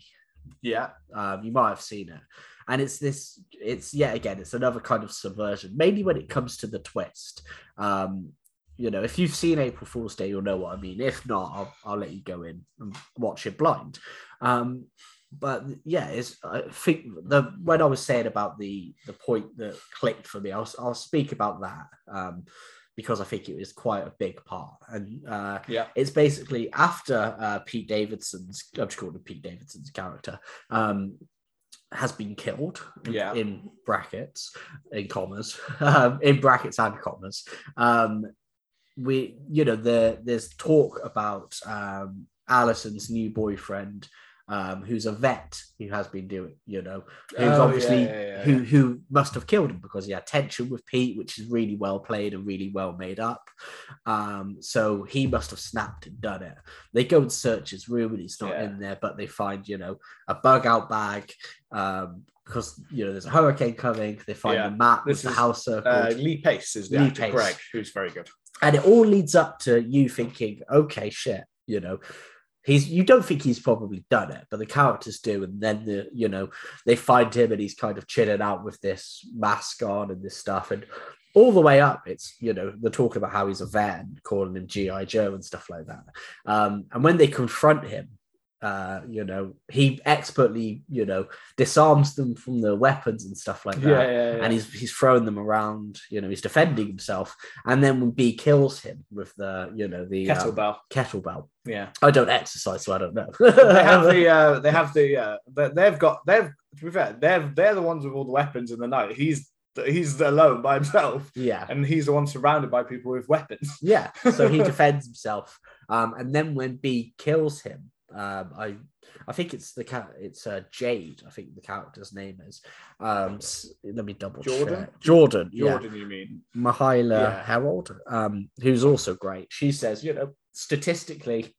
S1: yeah
S2: Um, you might have seen it, and it's this. It's yet again, it's another kind of subversion. Mainly when it comes to the twist. Um, you know, if you've seen April Fool's Day, you'll know what I mean. If not, I'll, I'll let you go in and watch it blind. Um, but yeah, it's I think the when I was saying about the the point that clicked for me, I'll I'll speak about that um, because I think it was quite a big part. And uh,
S1: yeah
S2: it's basically after uh, Pete Davidson's, I'm just calling it Pete Davidson's character, um, has been killed in,
S1: Yeah.
S2: in brackets, in commas, [LAUGHS] um, in brackets and commas. Um, we, you know, the, there's talk about um, Allison's new boyfriend. Um, who's a vet who has been doing, you know, who's
S1: Oh,
S2: obviously
S1: yeah, yeah, yeah,
S2: who who must have killed him because he had tension with Pete, which is really well played and really well made up. Um, so he must have snapped and done it. They go and search his room and he's not in there, but they find, you know, a bug out bag. Um, because you know there's a hurricane coming, they find a map
S1: This
S2: with the
S1: is,
S2: house circle,
S1: uh, lee pace is the
S2: Lee
S1: actor
S2: Pace.
S1: greg who's very good
S2: and it all leads up to you thinking, okay, shit, you know, he's you don't think he's probably done it, but the characters do, and then the you know they find him and he's kind of chilling out with this mask on and this stuff, and all the way up, it's you know they're talking about how he's a vet calling him GI Joe and stuff like that. Um, and when they confront him, uh, you know, he expertly, you know, disarms them from the weapons and stuff like that.
S1: Yeah, yeah, yeah.
S2: And he's he's throwing them around, you know, he's defending himself. And then when B kills him with the, you know, the um,
S1: kettlebell.
S2: kettlebell.
S1: Yeah,
S2: I don't exercise, so I don't know.
S1: they have the uh, [LAUGHS] they have the uh, they- they've got they've to be fair they're they're the ones with all the weapons in the night. He's he's alone by himself,
S2: yeah.
S1: and he's the one surrounded by people with weapons.
S2: Yeah, so he [LAUGHS] defends himself, um, and then when B kills him, um, I I think it's the cat. It's uh, Jade. I think the character's name is. Um, let me double
S1: Jordan?
S2: check. Jordan. Jordan. Yeah.
S1: Jordan, you mean?
S2: Myha'la
S1: Yeah.
S2: Herrold, um, who's also great. She says, you know, statistically,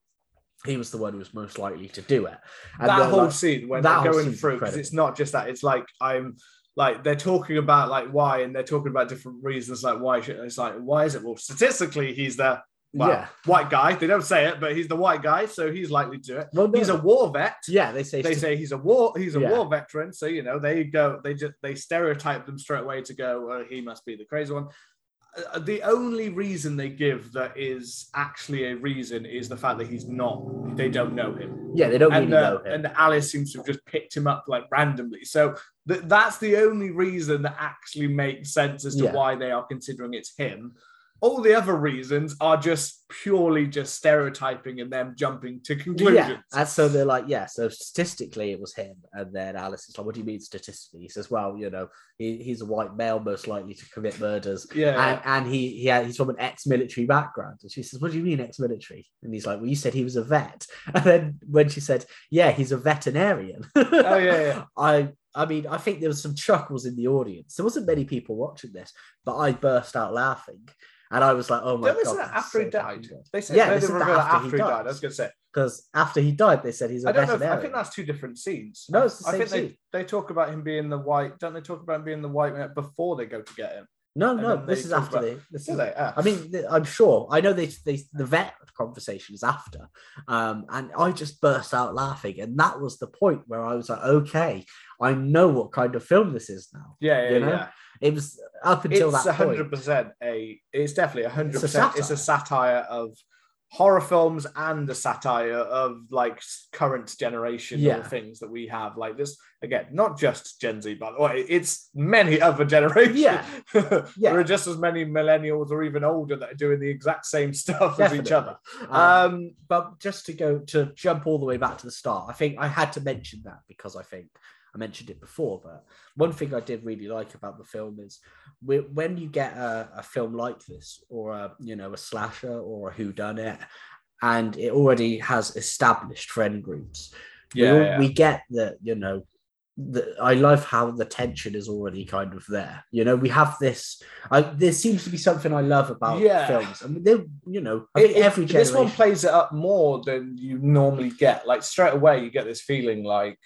S2: he was the one who was most likely to do it. And
S1: that whole
S2: like-
S1: scene when
S2: that
S1: they're going through because it's not just that. It's like I'm like they're talking about like why, and they're talking about different reasons like why. Should, it's like why is it? Well, statistically, he's the well,
S2: Yeah.
S1: white guy. They don't say it, but he's the white guy, so he's likely to do it.
S2: Well.
S1: He's a war vet.
S2: yeah, they say,
S1: They
S2: st-
S1: say he's a war he's a
S2: Yeah.
S1: war veteran, so you know they go they just they stereotype them straight away to go well, he must be the crazy one. Uh, the only reason they give that is actually a reason is the fact that he's not they don't know him
S2: yeah, they don't
S1: and
S2: really
S1: uh,
S2: know him.
S1: and Alice seems to have just picked him up like randomly. So th- that's the only reason that actually makes sense as to
S2: Yeah.
S1: why they are considering it's him. All the other reasons are just purely just stereotyping and them jumping to conclusions.
S2: Yeah, and so they're like, yeah. So statistically, it was him, and then Alice is like, "What do you mean statistically?" He says, "Well, you know, he, he's a white male, most likely to commit murders,
S1: Yeah,
S2: and, and he he had, he's from an ex-military background." And she says, "What do you mean ex-military?" And he's like, "Well, you said he was a vet." [LAUGHS] And then when she said, "Yeah, he's a veterinarian,"
S1: Oh, yeah, yeah. [LAUGHS]
S2: I I mean, I think there was some chuckles in the audience. There wasn't many people watching this, but I burst out laughing. And I was like, "Oh my
S1: Don't
S2: god!"
S1: that after he died. They said
S2: Yeah, they
S1: they revealed
S2: after
S1: after
S2: he
S1: died.
S2: died.
S1: I was going to say.
S2: Because after he died, they said he's a
S1: I don't know. If. I think that's two different scenes.
S2: No, it's the
S1: I
S2: same
S1: think they,
S2: scene.
S1: they talk about him being the white. Don't they talk about him being the white man before they go to get him?
S2: No,
S1: And
S2: no, this is after
S1: about-
S2: the. This is?
S1: Ah.
S2: I mean, I'm sure. I know they, they the vet conversation is after, um, and I just burst out laughing, and that was the point where I was like, okay, I know what kind of film this is now.
S1: yeah, yeah,
S2: you know,
S1: yeah.
S2: It was up until
S1: it's
S2: that
S1: hundred
S2: point.
S1: percent a. It's definitely hundred
S2: It's a
S1: percent. It's a satire of horror films and a satire of like current generation
S2: Yeah.
S1: things that we have. Like this again, not just Gen Z, by the way. It's many other [LAUGHS] generations.
S2: Yeah. [LAUGHS]
S1: there are just as many millennials or even older that are doing the exact same [LAUGHS] stuff as each other.
S2: Um,
S1: Um,
S2: but just to go to jump all the way back to the start, I think I had to mention that because I think I mentioned it before. But one thing I did really like about the film is whe- when you get a, a film like this, or a you know a slasher or a whodunit, and it already has established friend groups. we,
S1: Yeah,
S2: all-
S1: yeah.
S2: we get that you know. The, I love how the tension is already kind of there. You know, we have this. I, there seems to be something I love about
S1: Yeah.
S2: films. I mean, they, you know, I
S1: It- it-
S2: every
S1: this one plays it up more than you normally get. Like straight away, you get this feeling like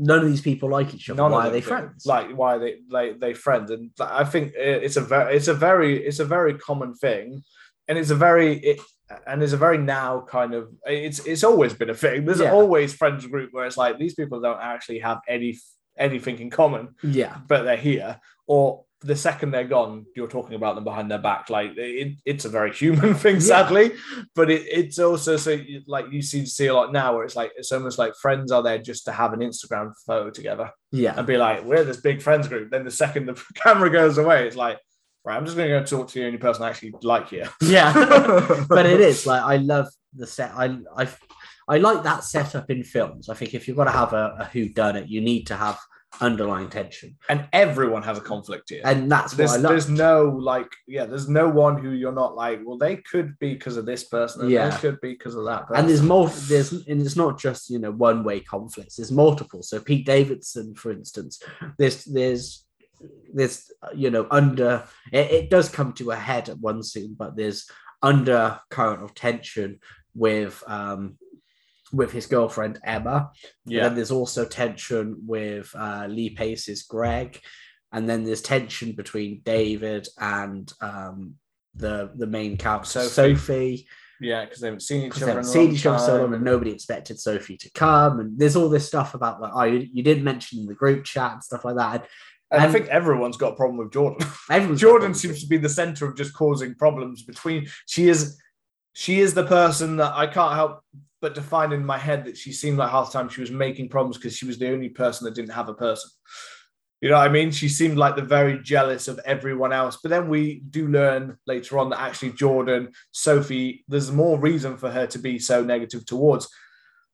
S2: none of these people like each other.
S1: none
S2: Why are they friends?
S1: Like why they like they friends, and I think it's a very it's a very it's a very common thing, and it's a very it, and it's a very now kind of it's it's always been a thing. There's
S2: Yeah.
S1: always friends group where it's like these people don't actually have any anything in common,
S2: yeah,
S1: but they're here. Or the second they're gone, you're talking about them behind their back. Like it, it's a very human [LAUGHS] thing,
S2: Yeah.
S1: sadly. But it, it's also so you, like you seem to see a lot now, where it's like it's almost like friends are there just to have an Instagram photo together
S2: yeah,
S1: and be like, we're this big friends group. Then the second the [LAUGHS] camera goes away, it's like, right, I'm just going to go talk to the only person I actually like here.
S2: yeah. [LAUGHS] but it is like I love the set. I I I like that setup in films. I think if you've got to have a, a who done it, you need to have underlying tension,
S1: And everyone has a conflict here.
S2: and that's what
S1: there's,
S2: I love.
S1: there's no like, yeah, there's no one who you're not like, well, they could be because of this person, and
S2: Yeah.
S1: they could be because of that. Person.
S2: and there's more there's and it's not just you know one way conflicts there's multiple so pete davidson for instance there's there's there's you know under it, it does come to a head at one scene but there's undercurrent of tension with um with his girlfriend emma And then there's also tension with uh, lee pace's greg and then there's tension between david and um the the main character
S1: Sophie.
S2: sophie
S1: yeah, because they haven't seen each other.
S2: They haven't seen each other so long and nobody expected Sophie to come. And there's all this stuff about like, oh, you, you didn't mention in the group chat and stuff like that.
S1: And I think everyone's got a problem with Jordan. [LAUGHS] Jordan seems to be the center of just causing problems between. She is, she is the person that I can't help but define in my head that she seemed like half the time she was making problems because she was the only person that didn't have a person. You know what I mean? She seemed like the very jealous of everyone else. But then we do learn later on that actually Jordan, Sophie, there's more reason for her to be so negative towards.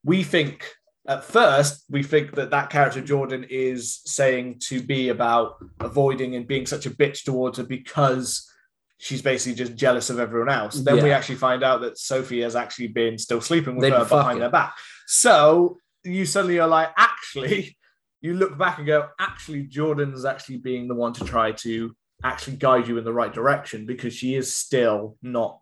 S1: We think at first we think that that character Jordan is saying to be about avoiding and being such a bitch towards her because she's basically just jealous of everyone else. Then we actually find out that Sophie has actually been still sleeping with
S2: They've
S1: her behind
S2: fucking.
S1: their back. So you suddenly are like, actually, [LAUGHS] you look back and go, actually, Jordan's actually being the one to try to actually guide you in the right direction because she is still not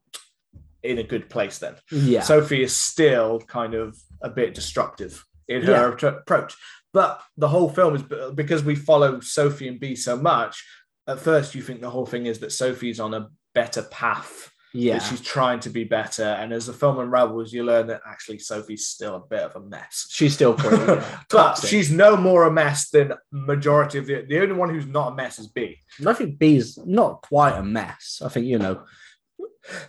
S1: in a good place then.
S2: Yeah.
S1: Sophie is still kind of a bit destructive in her
S2: Yeah.
S1: approach. But the whole film is because we follow Sophie and B so much. At first, you think the whole thing is that Sophie's on a better path,
S2: yeah.
S1: that she's trying to be better. And as the film unravels, you learn that actually Sophie's still a bit of a mess.
S2: She's still pretty. yeah, [LAUGHS]
S1: but she's no more a mess than majority of the the only one who's not a mess is B.
S2: I think B's not quite a mess. I think you know,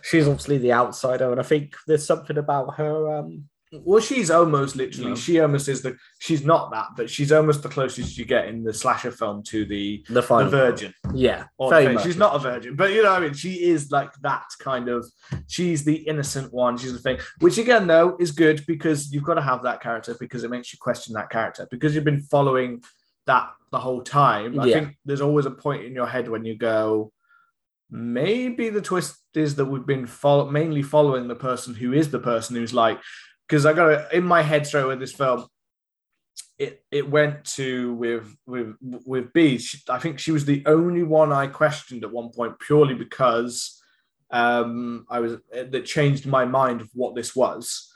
S2: she's obviously the outsider, and I think there's something about her. Um,
S1: Well, she's almost literally,
S2: No.
S1: she almost is the, she's not that, but she's almost the closest you get in the slasher film to the,
S2: the
S1: the
S2: final
S1: virgin.
S2: Yeah, much.
S1: She's not a virgin, but you know what I mean? She is like that kind of, she's the innocent one. She's the thing, which again, though, is good because you've got to have that character because it makes you question that character because you've been following that the whole time. I
S2: Yeah.
S1: think there's always a point in your head when you go, maybe the twist is that we've been follow- mainly following the person who is the person who's like, because I got it in my head straight with this film. It it went to with with with B. She, I think she was the only one I questioned at one point purely because um I was that changed my mind of what this was.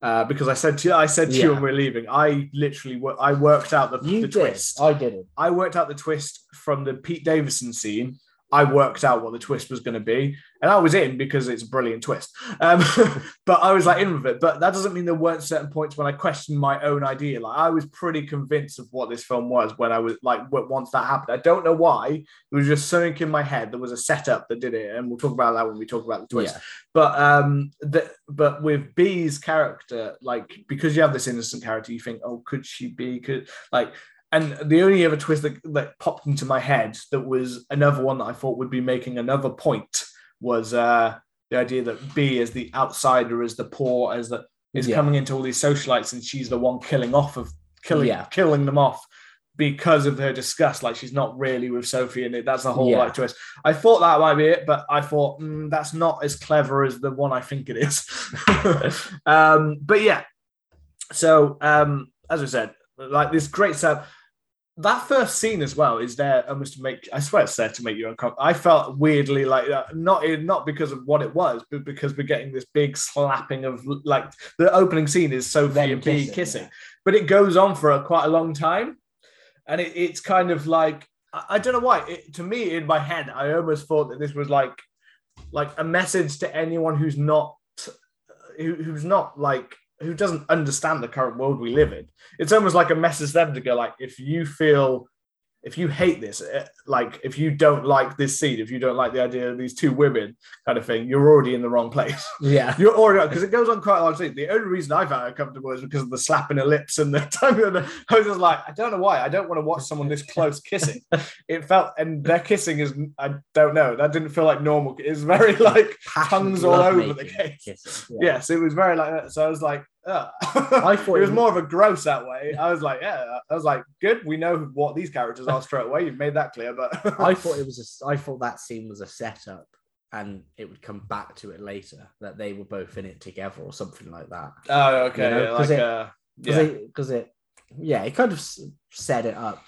S1: Uh, because I said to you, I said to you
S2: Yeah.
S1: when we we're leaving, I literally I worked out the,
S2: You
S1: the
S2: did.
S1: twist.
S2: I didn't.
S1: I worked out the twist from the Pete Davidson scene. I worked out what the twist was going to be, and I was in because it's a brilliant twist. Um, [LAUGHS] but I was like in with it. But that doesn't mean there weren't certain points when I questioned my own idea. Like I was pretty convinced of what this film was when I was like once that happened. I don't know why. There was just something in my head. There was a setup that did it, and we'll talk about that when we talk about the twist.
S2: Yeah.
S1: But um, the, but with B's character, like because you have this innocent character, you think, oh, could she be? Could like, and the only other twist that, that popped into my head that was another one that I thought would be making another point was uh the idea that B is the outsider, as the poor, as the is
S2: Yeah.
S1: coming into all these socialites, and she's the one killing off of killing
S2: Yeah.
S1: killing them off because of her disgust. Like she's not really with Sophie, and it, that's the whole
S2: Yeah.
S1: like twist. I thought that might be it, but I thought mm, that's not as clever as the one I think it is. [LAUGHS] [LAUGHS] um, but yeah, so um, as I said, like this great stuff. That first scene as well is there almost to make. I swear it's there to make you uncomfortable. I felt weirdly like that, not not because of what it was, but because we're getting this big slapping of like the opening scene is Sophie
S2: Them
S1: and B
S2: kissing,
S1: kissing,
S2: yeah.
S1: but it goes on for a, quite a long time, and it, it's kind of like I, I don't know why. It, to me, in my head, I almost thought that this was like like a message to anyone who's not who, who's not like who doesn't understand the current world we live in. It's almost like a message them to go like, if you feel, if you hate this, eh, like if you don't like this scene, if you don't like the idea of these two women, kind of thing, you're already in the wrong place. [LAUGHS]
S2: Yeah.
S1: You're already because it goes on quite a long scene. The only reason I found it comfortable is because of the slapping of lips and the [LAUGHS] time. of the- I was just like, I don't know why. I don't want to watch someone this close kissing. [LAUGHS] It felt, and their kissing is, I don't know. That didn't feel like normal. It's very like tongues all over the case.
S2: kisses, yeah.
S1: Yes, it was very like that. So I was like, Ugh.
S2: I [LAUGHS] thought
S1: it was more of a gross that way. I was like, yeah, I was like, good. We know what these characters are straight away. You've made that clear. But [LAUGHS]
S2: I thought it was a, I thought that scene was a setup and it would come back to it later that they were both in it together or something like that.
S1: oh, okay,
S2: You know,
S1: like
S2: it-
S1: uh,
S2: Because
S1: yeah,
S2: it, cause it, yeah, it kind of set it up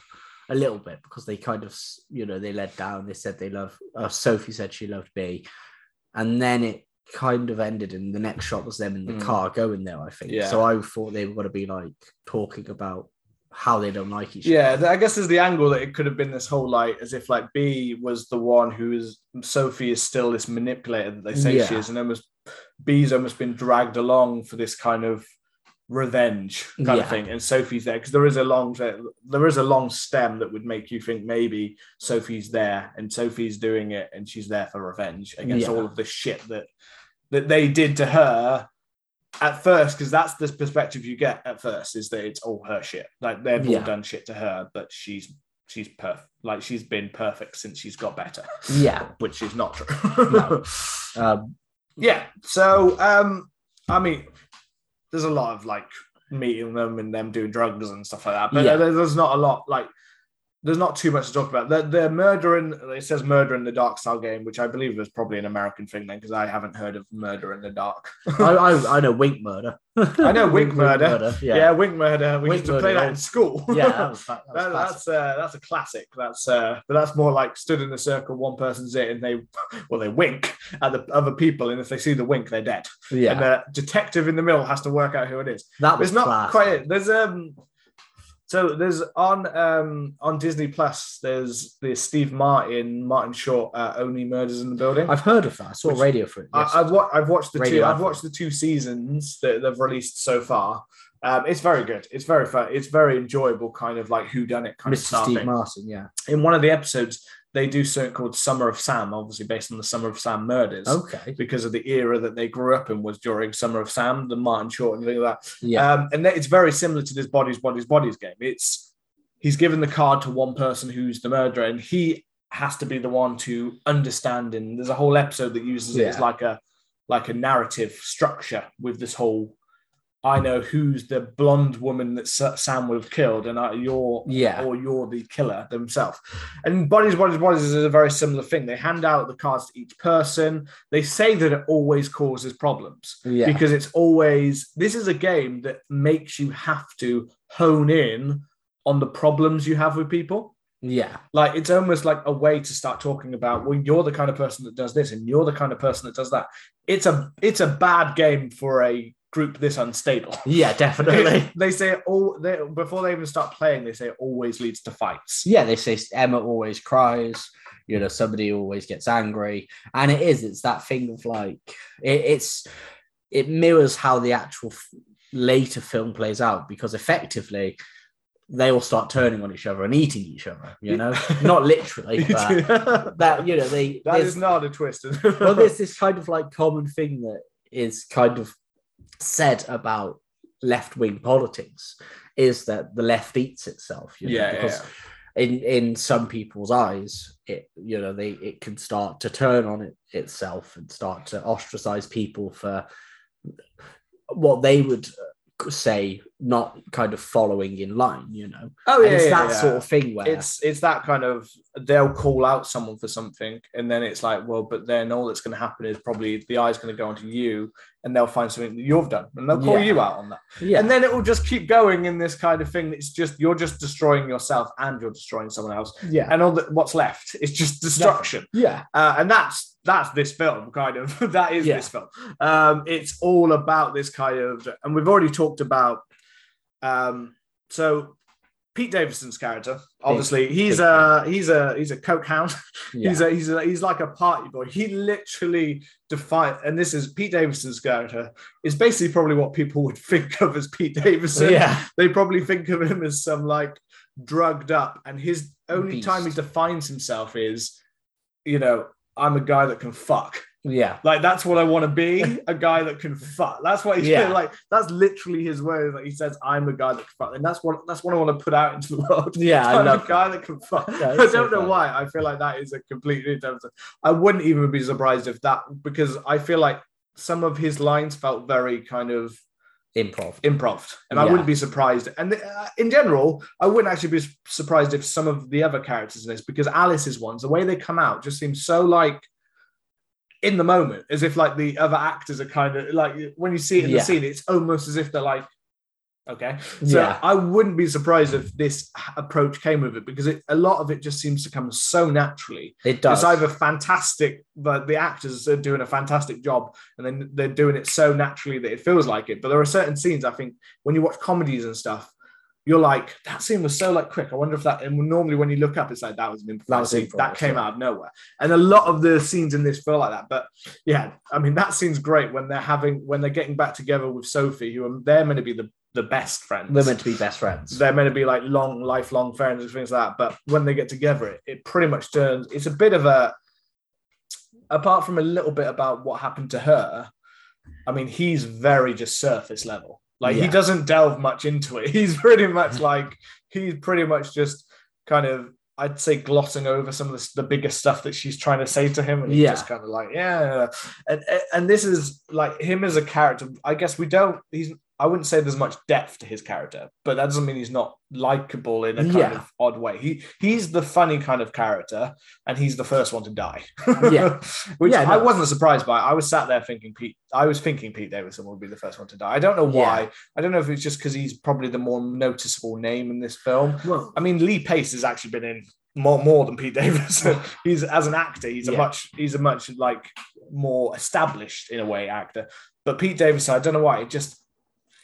S2: a little bit because they kind of, you know, they led down. They said they love. Uh, Sophie said she loved B, and then it kind of ended, and the next shot was them in the
S1: Mm.
S2: car going there. I think.
S1: Yeah.
S2: So I thought they were going to be like talking about how they don't like each
S1: yeah.
S2: other.
S1: th- I guess there's the angle that it could have been this whole like as if like B was the one who is Sophie is still this manipulator that they say she is, and almost B's almost been dragged along for this kind of revenge kind
S2: Yeah.
S1: of thing, and Sophie's there because there is a long there is a long stem that would make you think maybe Sophie's there and Sophie's doing it and she's there for revenge against
S2: Yeah.
S1: all of the shit that that they did to her at first, because that's the perspective you get at first, is that it's all her shit. Like they've
S2: Yeah.
S1: all done shit to her, but she's she's perfect. Like she's been perfect since she's got better,
S2: Yeah.
S1: which is not true.
S2: No. [LAUGHS] Um,
S1: yeah. So um, I mean, there's a lot of like meeting them and them doing drugs and stuff like that, but
S2: Yeah.
S1: there's not a lot like. There's not too much to talk about. The, the murder in it says murder in the dark style game, which I believe is probably an American thing then, because I haven't heard of murder in the dark. [LAUGHS]
S2: I, I, I know Wink Murder. [LAUGHS]
S1: I know Wink Murder.
S2: Yeah.
S1: Yeah, Wink Murder. We
S2: Wink
S1: used to play
S2: Murder,
S1: that in school.
S2: Yeah, that was, that [LAUGHS] was
S1: That- that's uh, that's a classic. That's uh, but that's more like stood in a circle. One person's it, and they well they wink at the other people, and if they see the wink, they're dead.
S2: yeah,
S1: And the detective in the middle has to work out who it is.
S2: that was
S1: It's not
S2: class.
S1: quite it. There's um, so there's on um on Disney Plus. There's the Steve Martin Martin Short uh, Only Murders in the Building.
S2: I've heard of that. I saw
S1: Which-
S2: radio for it.
S1: I, I've, wa- I've watched the two.
S2: Radio
S1: I've
S2: Alpha.
S1: watched the two seasons that they've released so far. Um, it's very good. It's very fun. It's very enjoyable, kind of like who done it kind of
S2: Mr.
S1: style
S2: Steve. Martin. Yeah.
S1: In one of the episodes, they do something called Summer of Sam, obviously based on the Summer of Sam murders.
S2: Okay.
S1: Because of the era that they grew up in was during Summer of Sam, the Martin Short and things like that.
S2: Yeah.
S1: Um, and it's very similar to this bodies, bodies, bodies game. It's he's given the card to one person who's the murderer, and he has to be the one to understand. And there's a whole episode that uses it as like a like a narrative structure with this whole. I know who's the blonde woman that Sam would have killed, and I, you're
S2: Yeah.
S1: or you're the killer themselves. And bodies, bodies, bodies is a very similar thing. They hand out the cards to each person. They say that it always causes problems
S2: Yeah.
S1: because it's always this is a game that makes you have to hone in on the problems you have with people
S2: yeah.
S1: like it's almost like a way to start talking about well you're the kind of person that does this and you're the kind of person that does that it's a it's a bad game for a group this unstable [LAUGHS]
S2: Yeah. Definitely.
S1: they say all they, before they even start playing they say it always leads to fights
S2: yeah. They say Emma always cries. You know, somebody always gets angry, and it is. It's that thing of like it, it's it mirrors how the actual f- later film plays out because effectively they all start turning on each other and eating each other. You know, [LAUGHS] not literally, [LAUGHS] but that you know they
S1: that is not a twist
S2: well, there's this kind of like common thing that is kind of said about left wing politics is that the left eats itself. You know,
S1: Yeah, yeah,
S2: because in in some people's eyes, it you know they it can start to turn on it itself and start to ostracize people for what they would say not kind of following in line. You know,
S1: oh
S2: and
S1: yeah,
S2: it's that
S1: yeah.
S2: sort of thing where
S1: it's it's that kind of they'll call out someone for something and then it's like well but then all that's going to happen is probably the eye's going to go onto you and they'll find something that you've done and they'll call
S2: Yeah.
S1: you out on that
S2: yeah,
S1: and then it will just keep going in this kind of thing it's just you're just destroying yourself and you're destroying someone else
S2: yeah,
S1: and all that what's left is just destruction
S2: yeah,
S1: uh, and that's that's this film kind of [LAUGHS] that is
S2: Yeah.
S1: this film um it's all about this kind of and we've already talked about um so pete davidson's character obviously he's
S2: big
S1: a he's a he's a coke hound [LAUGHS]
S2: yeah.
S1: he's a he's a he's like a party boy he literally defined and this is pete davidson's character is basically probably what people would [LAUGHS] think of as pete davidson
S2: yeah.
S1: they probably think of him as some like drugged up and his only
S2: Beast.
S1: time he defines himself is you know i'm a guy that can fuck.
S2: Yeah.
S1: like that's what i want to be a guy that can fuck. That's what he's
S2: Yeah.
S1: like that's literally his word that he says i'm a guy that can fuck. And that's what that's what i want to put out into the world.
S2: Yeah, I
S1: i'm a guy that can fuck.
S2: Yeah,
S1: i don't
S2: so
S1: know
S2: funny.
S1: why. I feel like that is a completely different i wouldn't even be surprised if that because i feel like some of his lines felt very kind of
S2: Improv.
S1: improv and i wouldn't be surprised and uh, in general i wouldn't actually be surprised if some of the other characters in this because alice's ones the way they come out just seems so like in the moment as if like the other actors are kind of like when you see it in
S2: Yeah.
S1: the scene it's almost as if they're like okay so
S2: Yeah.
S1: i wouldn't be surprised if this approach came with it because it, a lot of it just seems to come so naturally
S2: It does.
S1: it's either fantastic, but the actors are doing a fantastic job, and then they're doing it so naturally that it feels like it. But there are certain scenes I think when you watch comedies and stuff, you're like, that scene was so like quick. I wonder if that. And normally when you look up, it's like that was an improv.
S2: That
S1: that came
S2: yeah.
S1: out of nowhere. And a lot of the scenes in this feel like that. But yeah, I mean that scene's great when they're having when they're getting back together with Sophie, who are they're meant to be the the best friends
S2: They're meant to be best friends.
S1: they're meant to be like long, lifelong friends and things like that. But when they get together, it, it pretty much turns. It's a bit of a, apart from a little bit about what happened to her. I mean, he's very just surface level. Like he doesn't delve much into it. [LAUGHS] He's pretty much [LAUGHS] like he's pretty much just kind of I'd say glossing over some of the, the bigger stuff that she's trying to say to him, and he's
S2: Yeah.
S1: just kind of like, yeah. And and this is like him as a character. I guess we don't. He's. I wouldn't say there's much depth to his character, but that doesn't mean he's not likable in a kind
S2: Yeah.
S1: of odd way. He he's the funny kind of character, and he's the first one to die.
S2: Yeah. [LAUGHS]
S1: which
S2: Yeah,
S1: I
S2: no.
S1: wasn't surprised by. I was sat there thinking Pete. I was thinking Pete Davidson would be the first one to die. I don't know why.
S2: Yeah.
S1: I don't know if it's just because he's probably the more noticeable name in this film.
S2: Well,
S1: I mean, Lee Pace has actually been in more more than Pete Davidson. [LAUGHS] [LAUGHS] he's as an actor, he's a much he's a much like more established in a way actor. But Pete Davidson, I don't know why. It just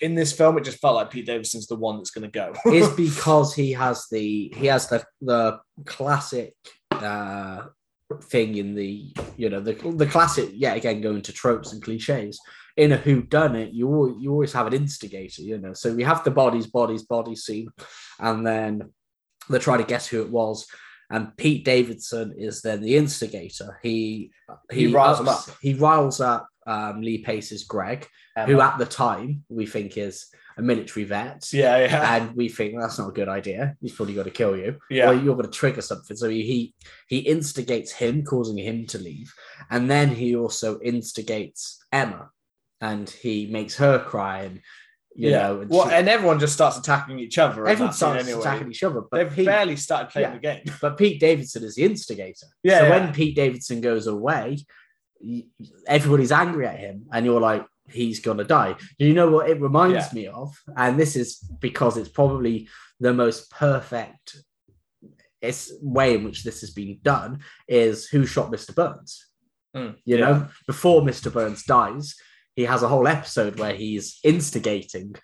S1: in this film, it just felt like Pete Davidson's the one that's going to go. [LAUGHS]
S2: is [LAUGHS] because he has the he has the the classic uh thing in the you know the the classic yet again going to tropes and cliches in a who done it you al- you always have an instigator you know so we have the bodies bodies bodies scene and then they try to guess who it was and Pete Davidson is then the instigator. He
S1: He riles them
S2: ups- He riles up um, Lee Pace's Greg, who at the time we think is a military vet.
S1: yeah, yeah,
S2: and we think that's not a good idea. He's probably got to kill you,
S1: yeah.
S2: or you're going to trigger something. So he, he instigates him, causing him to leave, and then he also instigates Emma, and he makes her cry, and you
S1: yeah.
S2: know, and
S1: well,
S2: she-
S1: and everyone just starts attacking each other.
S2: everyone starts
S1: anyway.
S2: attacking each other. But
S1: They've
S2: Pete,
S1: barely started playing
S2: yeah.
S1: the game.
S2: but Pete Davidson is the instigator.
S1: Yeah,
S2: So
S1: yeah.
S2: when Pete Davidson goes away, everybody's angry at him, and you're like, he's gonna die. You know what it reminds me of, and this is because it's probably the most perfect it's way in which this has been done is who shot Mr. Burns.
S1: Mm,
S2: you
S1: yeah.
S2: know, before Mr. Burns dies, he has a whole episode where he's instigating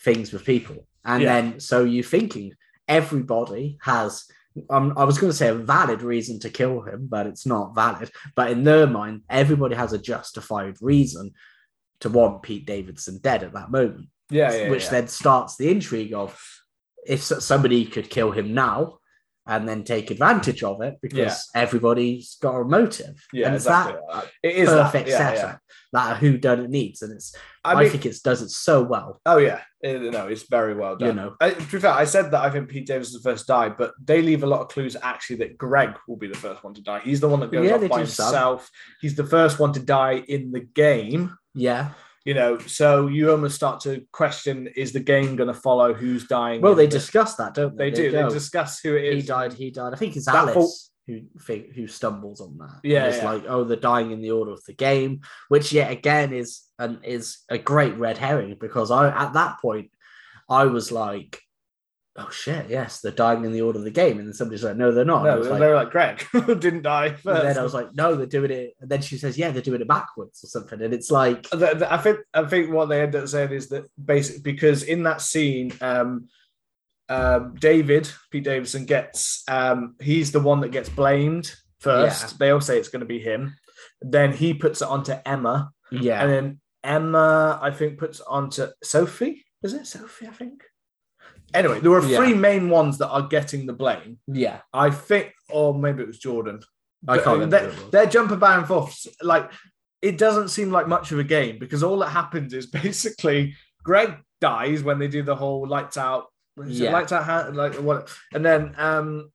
S2: things with people. And
S1: Yeah.
S2: then so you're thinking everybody has um, I was going to say a valid reason to kill him, but it's not valid. But in their mind, everybody has a justified reason to want Pete Davidson dead at that moment,
S1: Yeah, yeah.
S2: which
S1: yeah.
S2: then starts the intrigue of if somebody could kill him now and then take advantage of it because
S1: Yeah.
S2: everybody's got a motive.
S1: yeah,
S2: and it's
S1: exactly.
S2: that uh,
S1: it is that,
S2: perfect
S1: yeah,
S2: setup
S1: yeah.
S2: that who done it needs, and it's
S1: I
S2: I,
S1: mean,
S2: think it does it so well.
S1: oh yeah, no, it's very well done.
S2: You know.
S1: I, to be fair, I said that I think Pete Davidson's the first die, but they leave a lot of clues actually that Greg will be the first one to die. He's the one that goes
S2: Yeah,
S1: off by
S2: do some.
S1: himself. He's the first one to die in the game.
S2: Yeah.
S1: You know, so you almost start to question: Is the game going to follow who's dying?
S2: Well, they
S1: the-
S2: discuss that, don't
S1: They
S2: they?
S1: do. They
S2: go,
S1: discuss who it
S2: he died. He died. I think it's
S1: That
S2: Alice
S1: fault-
S2: who who stumbles on that.
S1: Yeah,
S2: And it's
S1: yeah.
S2: like oh, they're dying in the order of the game, which yet again is and is a great red herring because I at that point I was like, oh shit, yes, they're dying in the order of the game, and then somebody's like, no, they're not.
S1: No, they
S2: like,
S1: were like Greg [LAUGHS] didn't die
S2: and
S1: first.
S2: then I was like, no, they're doing it. And then she says, yeah, they're doing it backwards or something, and it's like,
S1: The- the- I think I think what they end up saying is that basic because in that scene, um, um, David Pete Davidson gets um, he's the one that gets blamed first.
S2: Yeah.
S1: They all say it's going to be him. Then he puts it onto Emma,
S2: yeah,
S1: and then Emma I think puts onto Sophie. Is it Sophie? I think. Anyway, there were three
S2: Yeah.
S1: main ones that are getting the blame.
S2: yeah.
S1: I think, or maybe it was Jordan.
S2: I can't remember.
S1: They're,
S2: who it was.
S1: they're jumping back and forth. Like it doesn't seem like much of a game because all that happens is [LAUGHS] basically Greg dies when they do the whole lights out, is it
S2: Yeah.
S1: lights out, hand, like what, and then um,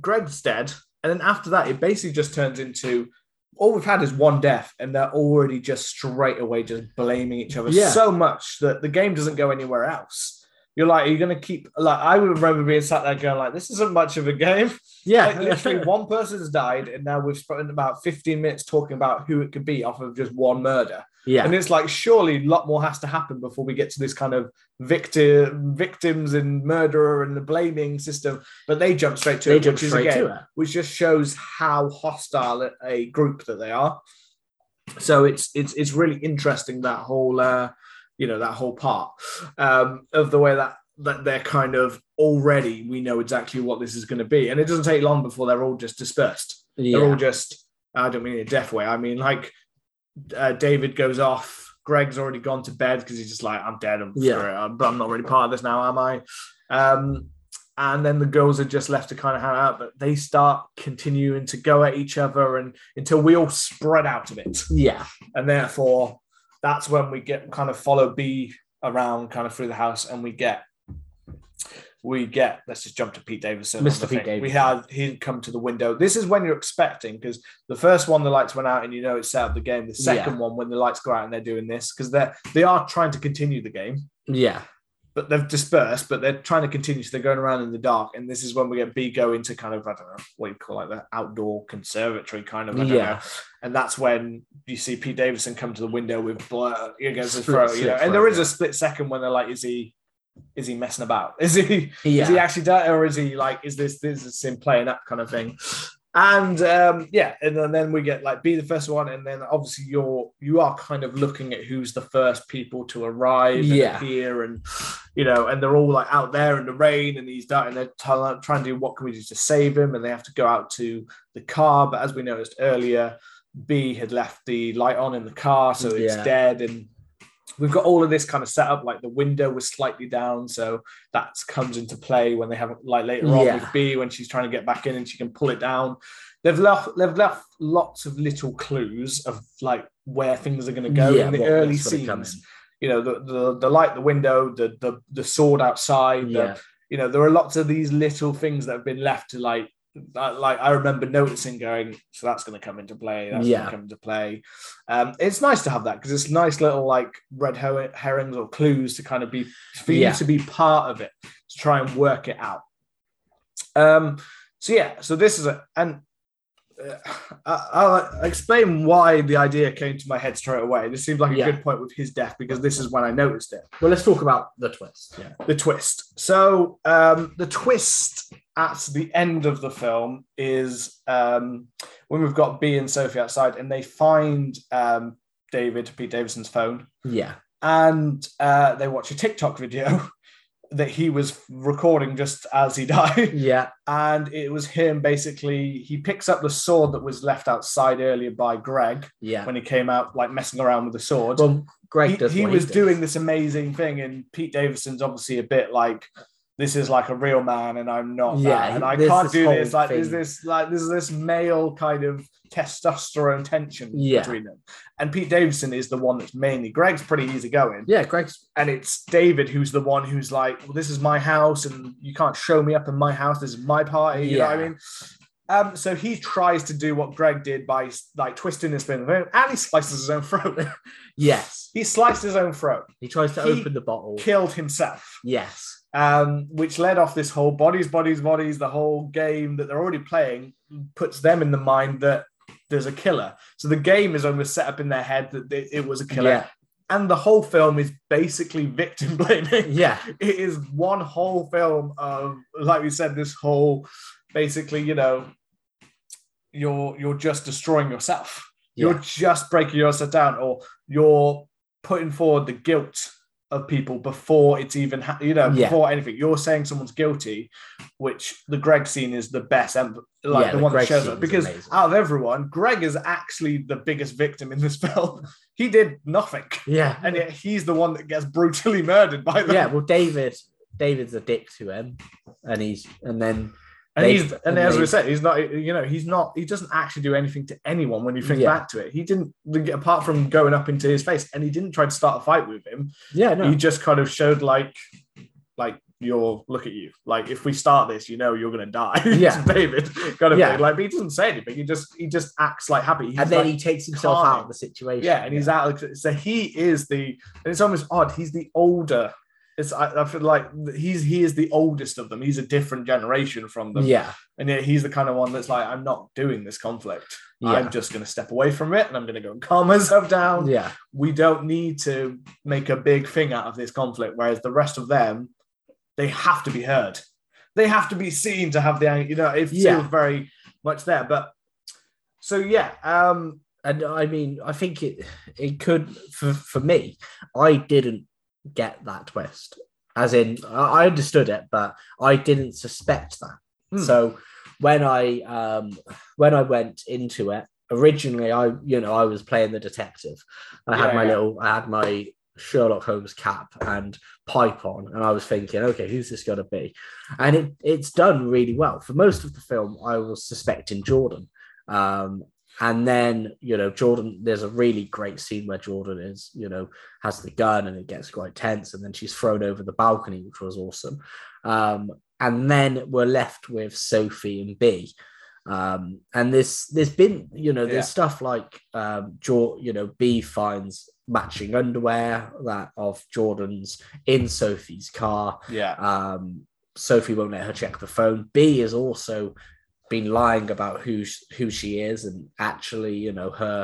S1: Greg's dead, and then after that, it basically just turns into all we've had is one death, and they're already just straight away just blaming each other
S2: Yeah.
S1: so much that the game doesn't go anywhere else. You're like, are you going to keep like? I would remember being sat there going like, "This isn't much of a game."
S2: yeah,
S1: Like, literally one person's died, and now we've spent about 15 minutes talking about who it could be off of just one murder.
S2: yeah.
S1: And it's like, surely a lot more has to happen before we get to this kind of victim, victims and murderer and the blaming system. But they jump straight to
S2: They
S1: it,
S2: jump
S1: which is again,
S2: to it.
S1: which just shows how hostile a- a group that they are. So it's it's it's really interesting that whole uh, you know that whole part um, of the way that that they're kind of already we know exactly what this is going to be, and it doesn't take long before they're all just dispersed.
S2: yeah.
S1: They're all just I don't mean in a deaf way. I mean like uh, David goes off. Greg's already gone to bed because he's just like I'm dead. I'm,
S2: Yeah.
S1: I'm, I'm not really part of this now, am I? Um, and then the girls are just left to kind of hang out. But they start continuing to go at each other, and until we all spread out of it
S2: Yeah.
S1: and therefore that's when we get kind of follow B around kind of through the house, and we get we get let's just jump to Pete Davidson.
S2: Mr. Pete
S1: thing. We
S2: Davidson.
S1: had he'd come to the window. This is when you're expecting because the first one the lights went out and you know it's set up the game. The second one when the lights go out and they're doing this because they're they are trying to continue the game
S2: Yeah.
S1: But they've dispersed, but they're trying to continue. So they're going around in the dark, and this is when we get B go into kind of I don't know what you call like the outdoor conservatory kind of. I don't
S2: Yeah.
S1: know. And that's when you see Pete Davidson come to the window with blood against his throat, you know. And there is a split second when they're like, "Is he, is he messing about? Is he,
S2: Yeah.
S1: is he actually dead or is he like, is this this is him playing up kind of thing?" And um, yeah, and then, then we get like be the first one, and then obviously you're you are kind of looking at who's the first people to arrive and
S2: Yeah.
S1: appear, and you know, and they're all like out there in the rain, and he's dying, and they're trying trying to do what can we do to save him, and they have to go out to the car, but as we noticed earlier, B had left the light on in the car, so it's
S2: Yeah.
S1: dead, and we've got all of this kind of set up. Like the window was slightly down, so that comes into play when they have like later on
S2: Yeah.
S1: with B when she's trying to get back in and she can pull it down. They've left they've left lots of little clues of like where things are going to go
S2: Yeah,
S1: in the early
S2: what's gonna come
S1: scenes. You know, the, the the light, the window, the the the sword outside, the,
S2: Yeah.
S1: you know there are lots of these little things that have been left to like like I remember noticing going so that's going to come into play that's going
S2: Yeah.
S1: to come into play um it's nice to have that because it's nice little like red her- herrings or clues to kind of be for
S2: Yeah.
S1: you to be part of it to try and work it out um so yeah so this is a and I'll explain why the idea came to my head straight away. This seems like a
S2: Yeah.
S1: good point with his death because this is when I noticed it
S2: Well, let's talk about the twist. Yeah.
S1: the twist. So um, the twist at the end of the film is um, when we've got B and Sophie outside, and they find um, David Pete Davidson's phone,
S2: Yeah.
S1: and uh, they watch a TikTok video [LAUGHS] that he was recording just as he [LAUGHS] died,
S2: Yeah.
S1: and it was him basically. He picks up the sword that was left outside earlier by Greg
S2: Yeah.
S1: when he came out, like messing around with the sword
S2: Well, Greg
S1: he,
S2: does.
S1: he was
S2: does.
S1: doing this amazing thing, and Pete Davidson's obviously a bit like, this is like a real man, and I'm not.
S2: Yeah,
S1: that, and I can't do this. Like, there's this like there's this male kind of testosterone tension
S2: Yeah.
S1: between them, and Pete Davidson is the one that's mainly. Greg's pretty easygoing,
S2: Yeah, Greg's.
S1: and it's David who's the one who's like, well, this is my house, and you can't show me up in my house. This is my party. You know what I mean? Um, so he tries to do what Greg did by like twisting his spin, and he slices his own throat. [LAUGHS]
S2: Yes.
S1: he sliced his own throat
S2: He tries to
S1: He
S2: open the bottle.
S1: killed himself,
S2: Yes.
S1: Um, which led off this whole bodies, bodies, bodies. The whole game that they're already playing puts them in the mind that there's a killer. So the game is almost set up in their head that it, it was a killer,
S2: Yeah.
S1: and the whole film is basically victim [LAUGHS] blaming.
S2: Yeah.
S1: It is one whole film of, like we said, this whole basically, you know, you're you're just destroying yourself. You're just breaking yourself down, or you're putting forward the guilt of people before it's even, ha- you know,
S2: Yeah.
S1: before anything. You're saying someone's guilty, which the Greg scene is the best, and like
S2: Yeah,
S1: the
S2: the
S1: one that shows
S2: is
S1: Because
S2: amazing.
S1: out of everyone, Greg is actually the biggest victim in this [LAUGHS] film. he did nothing,
S2: Yeah.
S1: and yet he's the one that gets brutally murdered by them.
S2: Yeah. Well, David. David's a dick to him, and he's and then
S1: And he's and as we said, he's not. You know, he's not. He doesn't actually do anything to anyone when you think
S2: Yeah.
S1: back to it. He didn't, apart from going up into his face, and he didn't try to start a fight with him.
S2: yeah, no,
S1: He just kind of showed like, like you're look at you. Like if we start this, you know you're gonna die. [LAUGHS]
S2: Yeah.
S1: David kind of
S2: Yeah.
S1: thing. Like, but he doesn't say anything. He just he just acts like happy. He's
S2: and then
S1: like-
S2: he takes himself out of the situation.
S1: yeah, and he's out. So he is the, and it's almost odd. He's the older. It's I, I feel like he's he is the oldest of them. He's a different generation from them.
S2: yeah,
S1: And yet he's the kind of one that's like, I'm not doing this conflict.
S2: Yeah.
S1: I'm just going to step away from it and I'm going to go and calm myself down.
S2: yeah,
S1: We don't need to make a big thing out of this conflict. Whereas the rest of them, they have to be heard. They have to be seen to have the, you know, it feels
S2: Yeah.
S1: very much there. But so, yeah. Um,
S2: and I mean, I think it it could for for me. I didn't get that twist, as in I understood it, but I didn't suspect that.
S1: Hmm.
S2: So when I um when I went into it originally, I you know I was playing the detective. I had
S1: Yeah,
S2: my
S1: yeah.
S2: little I had my Sherlock Holmes cap and pipe on, and I was thinking, okay, who's this going to be? And it it's done really well. For most of the film, I was suspecting Jordan. Um, and then, you know, Jordan, there's a really great scene where Jordan is, you know, has the gun and it gets quite tense. And then she's thrown over the balcony, which was awesome. Um, and then we're left with Sophie and B. Um, and there's there's been, you know, there's
S1: Yeah.
S2: stuff like um jo- you know, B finds matching underwear that of Jordan's in Sophie's car.
S1: Yeah.
S2: Um, Sophie won't let her check the phone. B is also been lying about who who she is, and actually, you know, her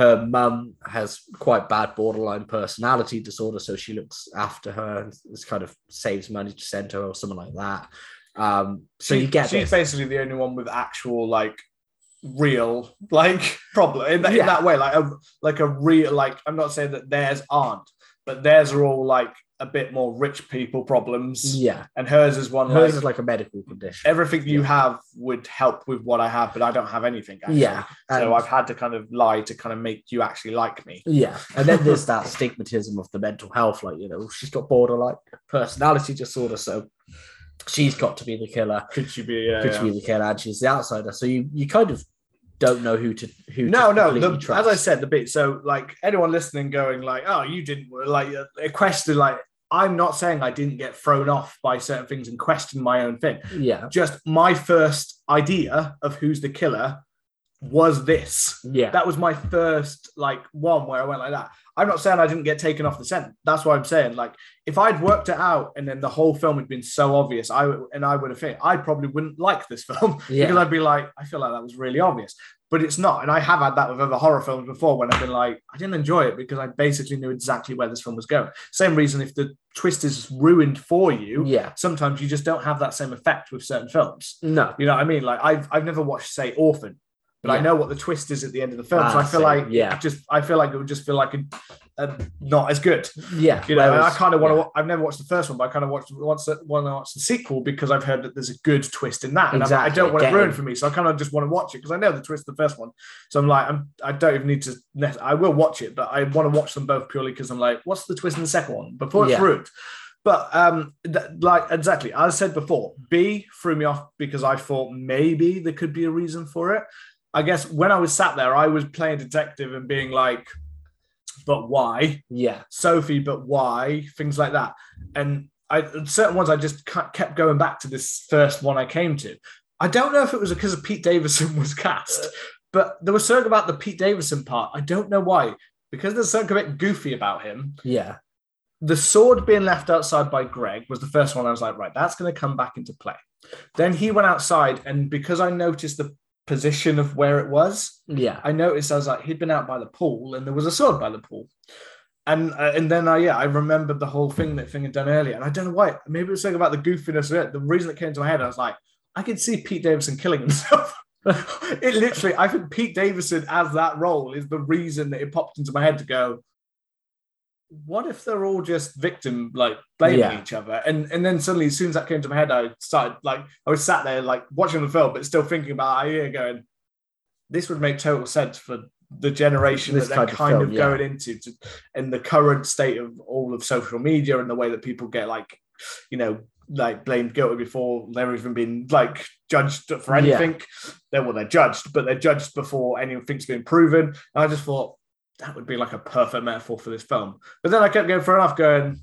S2: her mum has quite bad borderline personality disorder, so she looks after her and this kind of saves money to send her or something like that. Um, so
S1: She-
S2: you get
S1: she's
S2: this.
S1: basically the only one with actual like real like problem in that, in that way like a like a real like i'm not saying that theirs aren't but theirs are all like a bit more rich people problems
S2: yeah,
S1: and hers is one
S2: hers
S1: like,
S2: is like a medical condition.
S1: everything you
S2: Yeah.
S1: have would help with what i have but i don't have anything actually.
S2: yeah,
S1: so i've had to kind of lie to kind of make you actually like me
S2: Yeah, and then there's that [LAUGHS] stigmatism of the mental health, like you know, she's got borderline personality disorder, so she's got to be the killer.
S1: could she be uh,
S2: Could she be the killer? And she's the outsider, so you you kind of don't know who to who.
S1: no
S2: to
S1: no the, as i said the bit so like anyone listening going like oh you didn't like a question like i'm not saying i didn't get thrown off by certain things and question my own thing.
S2: Yeah,
S1: just my first idea of who's the killer was this?
S2: Yeah,
S1: that was my first like one where i went like that. I'm not saying i didn't get taken off the scent. That's what i'm saying. Like if i'd worked it out and then the whole film had been so obvious i would and i would have think i probably wouldn't like this [LAUGHS] film
S2: Yeah.
S1: because i'd be like i feel like that was really obvious. But it's not and i have had that with other horror films before when i've been like i didn't enjoy it because i basically knew exactly where this film was going. Same reason if the twist is ruined for you
S2: yeah.
S1: sometimes you just don't have that same effect with certain films.
S2: No,
S1: you know what I mean? Like I've I've never watched say Orphan, but I know what the twist is at the end of the film. so
S2: Ah,
S1: I feel like
S2: Yeah.
S1: it just I feel like it would just feel like a, a, not as good.
S2: yeah.
S1: You know, and I kind of want to.
S2: Yeah.
S1: I've never watched the first one, but I kind of watched once want to watch the sequel because I've heard that there's a good twist in that, and I don't want it ruined for me, so I kind of just want to watch it because I know the twist the first one. So I'm like, I'm I don't even need to. I will watch it, but I want to watch them both purely because I'm like, what's the twist in the second one before it's
S2: Yeah.
S1: ruined. But um, th- like exactly, as I said before, B threw me off because I thought maybe there could be a reason for it. I guess when I was sat there, I was playing detective and being like, but why?
S2: yeah,
S1: Sophie, but why? Things like that. And I certain ones I just kept going back to this first one I came to. I don't know if it was because of Pete Davidson was cast, but there was something about the Pete Davidson part. I don't know why. Because there's something a bit goofy about him.
S2: yeah,
S1: The sword being left outside by Greg was the first one I was like, right, that's going to come back into play. Then he went outside, and because I noticed the position of where it was,
S2: yeah,
S1: I noticed I was like he'd been out by the pool and there was a sword by the pool, and uh, and then I yeah I remembered the whole thing that thing had done earlier, and I don't know why maybe it was something about the goofiness of it. The reason it came to my head, I was like I could see Pete Davidson killing himself. [LAUGHS] it literally, I think Pete Davidson as that role is the reason that it popped into my head to go. What if they're all just victim, like blaming
S2: Yeah.
S1: each other? And and then suddenly, as soon as that came to my head, I started like I was sat there like watching the film, but still thinking about it, going, this would make total sense for the generation
S2: This
S1: that they're
S2: kind of
S1: kind of,
S2: film, yeah.
S1: going into to, and the current state of all of social media and the way that people get like you know like blamed guilty before they're even been like judged for
S2: Yeah.
S1: anything they're well they're judged but they're judged before anything's been proven and i just thought that would be like a perfect metaphor for this film but then i kept going fair enough going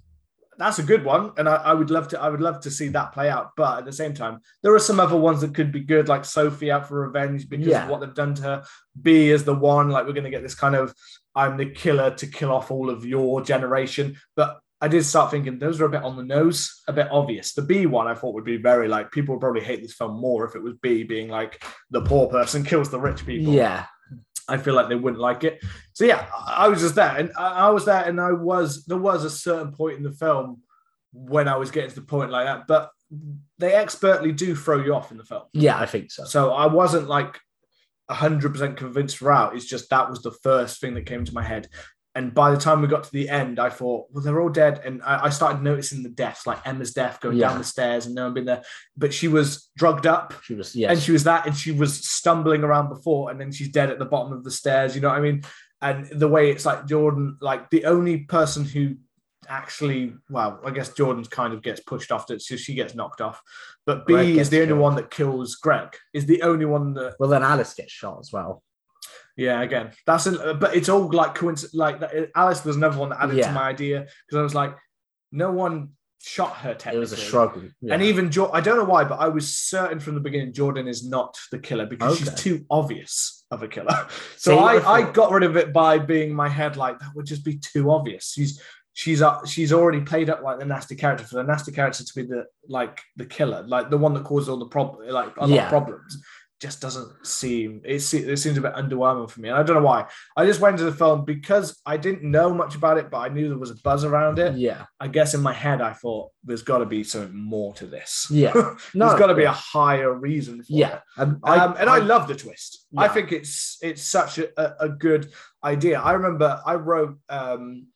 S1: that's a good one and I, I would love to i would love to see that play out but at the same time there are some other ones that could be good like sophie out for revenge because
S2: Yeah.
S1: of what they've done to her b is the one like we're going to get this kind of i'm the killer to kill off all of your generation but I did start thinking those are a bit on the nose, a bit obvious. The B one I thought would be very like people would probably hate this film more if it was B being like the poor person kills the rich people.
S2: yeah,
S1: I feel like they wouldn't like it. So yeah, I was just there, and I was there, and I was there was a certain point in the film when I was getting to the point like that, but they expertly do throw you off in the film.
S2: yeah. I think so.
S1: So I wasn't like hundred percent convinced throughout. It's just that was the first thing that came to my head. And by the time we got to the end, I thought, well, they're all dead. And I, I started noticing the deaths, like Emma's death going
S2: Yeah.
S1: down the stairs and no one been there. But she was drugged up
S2: She was yes,
S1: and she was that and she was stumbling around before and then she's dead at the bottom of the stairs. You know what I mean? and the way it's like Jordan, like the only person who actually, well, I guess Jordan kind of gets pushed off, so she gets knocked off. But B is the only
S2: killed.
S1: one that kills Greg. Is the only one that
S2: Well, then Alice gets shot as well.
S1: Yeah, again, that's an, but it's all like coincidence. Like Alice was another one that added
S2: Yeah.
S1: to my idea because I was like, no one shot her.
S2: It was a struggle. Yeah.
S1: And even jo- I don't know why, but I was certain from the beginning Jordan is not the killer because she's too obvious of a killer. [LAUGHS] So
S2: See,
S1: I,
S2: I
S1: got rid of it by being my head like that would just be too obvious. She's she's uh, she's already played up like the nasty character for the nasty character to be the like the killer, like the one that caused all the problem, like a lot
S2: Yeah.
S1: of problems. Just doesn't seem it, se- it seems a bit underwhelming for me, and I don't know why. I just went to the film because I didn't know much about it, but I knew there was a buzz around it.
S2: yeah,
S1: I guess in my head, I thought there's got to be something more to this.
S2: Yeah. [LAUGHS] no,
S1: there's got to be a higher reason for
S2: yeah.
S1: it.
S2: And
S1: Um, and I, love the twist. I think it's it's such a, a, good idea. I remember I wrote um,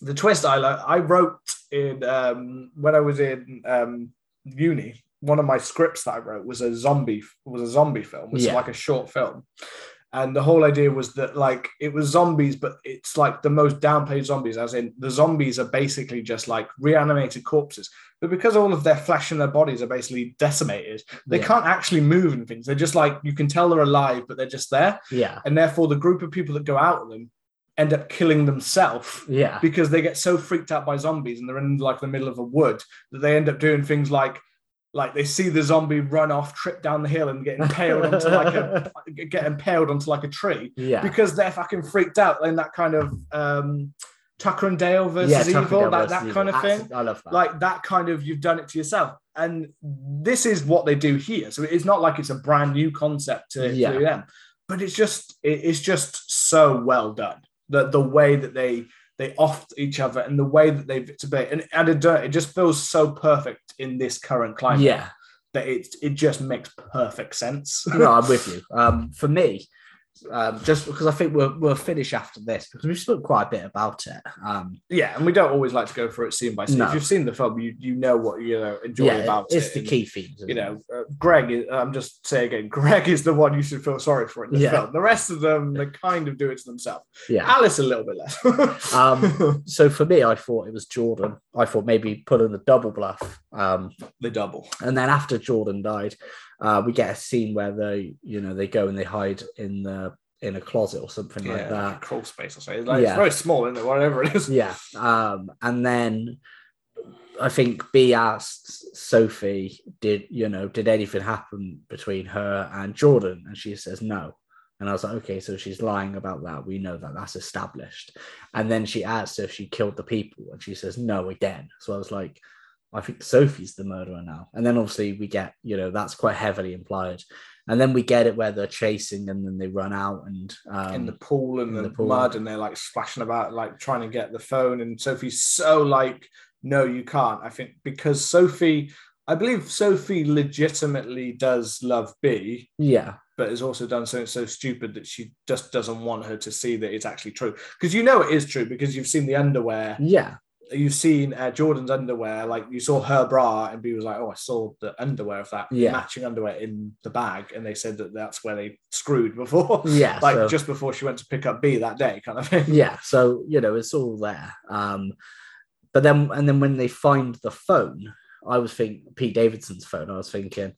S1: the twist. I I wrote in um, when I was in um, uni. One of my scripts that I wrote was a zombie was a zombie film. Was
S2: Yeah.
S1: like a short film. And the whole idea was that like it was zombies, but it's like the most downplayed zombies, as in the zombies are basically just like reanimated corpses. But because all of their flesh and their bodies are basically decimated, they
S2: Yeah.
S1: can't actually move and things. They're just like you can tell they're alive, but they're just there.
S2: yeah,
S1: And therefore, the group of people that go out with them end up killing themselves
S2: yeah,
S1: because they get so freaked out by zombies and they're in like the middle of a wood that they end up doing things like like they see the zombie run off, trip down the hill, and get impaled onto like a [LAUGHS] get impaled onto like a tree
S2: yeah.
S1: because they're fucking freaked out in that kind of um, Tucker and Dale versus
S2: yeah, Tucker
S1: evil,
S2: Dale
S1: that,
S2: versus
S1: that
S2: Evil.
S1: kind of thing
S2: I love that.
S1: like that kind of you've done it to yourself and this is what they do here so it's not like it's a brand new concept to,
S2: Yeah.
S1: to them but it's just it- it's just so well done the the way that they they off each other and the way that they debate and, and it, don't- it just feels so perfect in this current climate
S2: yeah,
S1: that it it just makes perfect sense.
S2: No, I'm with [LAUGHS] you. Um, for me, um, just because I think we'll we'll finish after this because we've spoke quite a bit about it. Um,
S1: yeah and we don't always like to go through it scene by scene
S2: No.
S1: if you've seen the film you you know what you know enjoy
S2: yeah,
S1: about
S2: it's
S1: it
S2: It's
S1: the
S2: key themes.
S1: you know, uh, Greg is, I'm just saying again, [LAUGHS] Greg is the one you should feel sorry for in the
S2: Yeah.
S1: film. The rest of them, they kind of do it to themselves.
S2: yeah.
S1: Alice, a little bit less. [LAUGHS]
S2: Um, so for me, I thought it was Jordan. I thought maybe put in the double bluff. Um,
S1: the double.
S2: and then after Jordan died, uh, we get a scene where they, you know, they go and they hide in the in a closet or something like
S1: Yeah,
S2: that.
S1: crawl space or something. Like,
S2: Yeah.
S1: It's very small, isn't it? Whatever it is. [LAUGHS]
S2: Yeah. Um, and then I think B asked Sophie, did you know, did anything happen between her and Jordan? And she says no. And I was like, okay, so she's lying about that. We know that that's established. And then she asks if she killed the people, and she says no again. So I was like, I think Sophie's the murderer now. And then obviously we get, you know, that's quite heavily implied. And then we get it where they're chasing and then they run out and um,
S1: in the pool and the,
S2: the pool.
S1: mud, and they're like splashing about, like trying to get the phone. And Sophie's so like, no, you can't. I think because Sophie, I believe Sophie legitimately does love B,
S2: yeah,
S1: but has also done something so stupid that she just doesn't want her to see that it's actually true. Because you know it is true because you've seen the underwear,
S2: yeah,
S1: you've seen uh, Jordan's underwear, like you saw her bra, and B was like, "Oh, I saw the underwear of that
S2: Yeah.
S1: matching underwear in the bag," and they said that that's where they screwed before, [LAUGHS]
S2: yeah.
S1: like
S2: so-
S1: just before she went to pick up B that day, kind of thing. [LAUGHS]
S2: yeah so you know it's all there um but then and then when they find the phone i was thinking pete davidson's phone i was thinking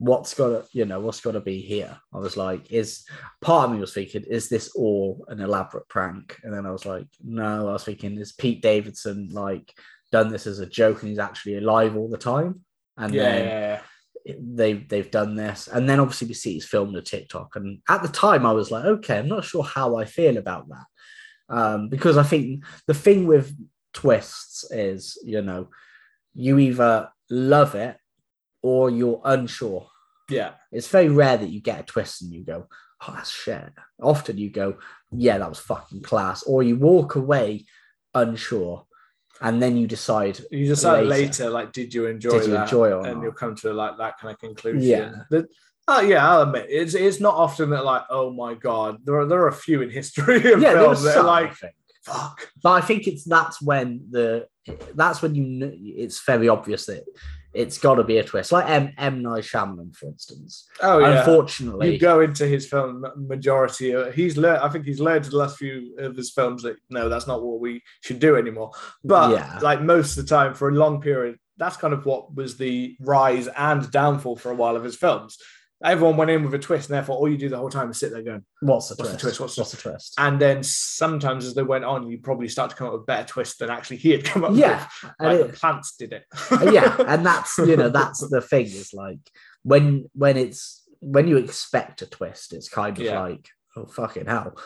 S2: what's gotta you know what's gotta be here? I was like is part of me was thinking is this all an elaborate prank? And then i was like no i was thinking is pete davidson like done this as a joke and he's actually alive all the time? And
S1: Yeah,
S2: then
S1: yeah, yeah.
S2: they they've done this. And then obviously we see it's filmed a tiktok. And at the time i was like okay i'm not sure how i feel about that. Um, because i think the thing with twists is you know you either love it or you're unsure
S1: yeah.
S2: it's very rare that you get a twist and you go oh that's shit often you go yeah that was fucking class or you walk away unsure and then you decide
S1: You decide
S2: Later.
S1: later, like, did you enjoy
S2: Did you
S1: that?
S2: enjoy
S1: and
S2: not?
S1: you'll come to like that kind of conclusion.
S2: Yeah.
S1: That- oh yeah, I'll admit it's it's not often that like, oh my god, there are there are a few in history [LAUGHS] of
S2: yeah
S1: films that are like. Fuck.
S2: but I think it's that's when the that's when you it's very obvious that it's got to be a twist, like M M Night Shyamalan, for instance.
S1: Oh yeah.
S2: Unfortunately,
S1: you go into his film majority. Uh, he's learned. I think he's learned the last few of his films that no, that's not what we should do anymore. But
S2: Yeah.
S1: like most of the time, for a long period, that's kind of what was the rise and downfall for a while of his films. Everyone went in with a twist, and therefore all you do the whole time is sit there going.
S2: what's the
S1: What's the
S2: twist?
S1: twist? What's the-
S2: the twist?
S1: And then sometimes as they went on, you probably start to come up with better twists than actually he had come up
S2: Yeah,
S1: with.
S2: and
S1: Like the plants did it.
S2: Uh, yeah, [LAUGHS] and that's you know that's the thing is like when when it's when you expect a twist, it's kind of
S1: Yeah.
S2: like oh fucking hell.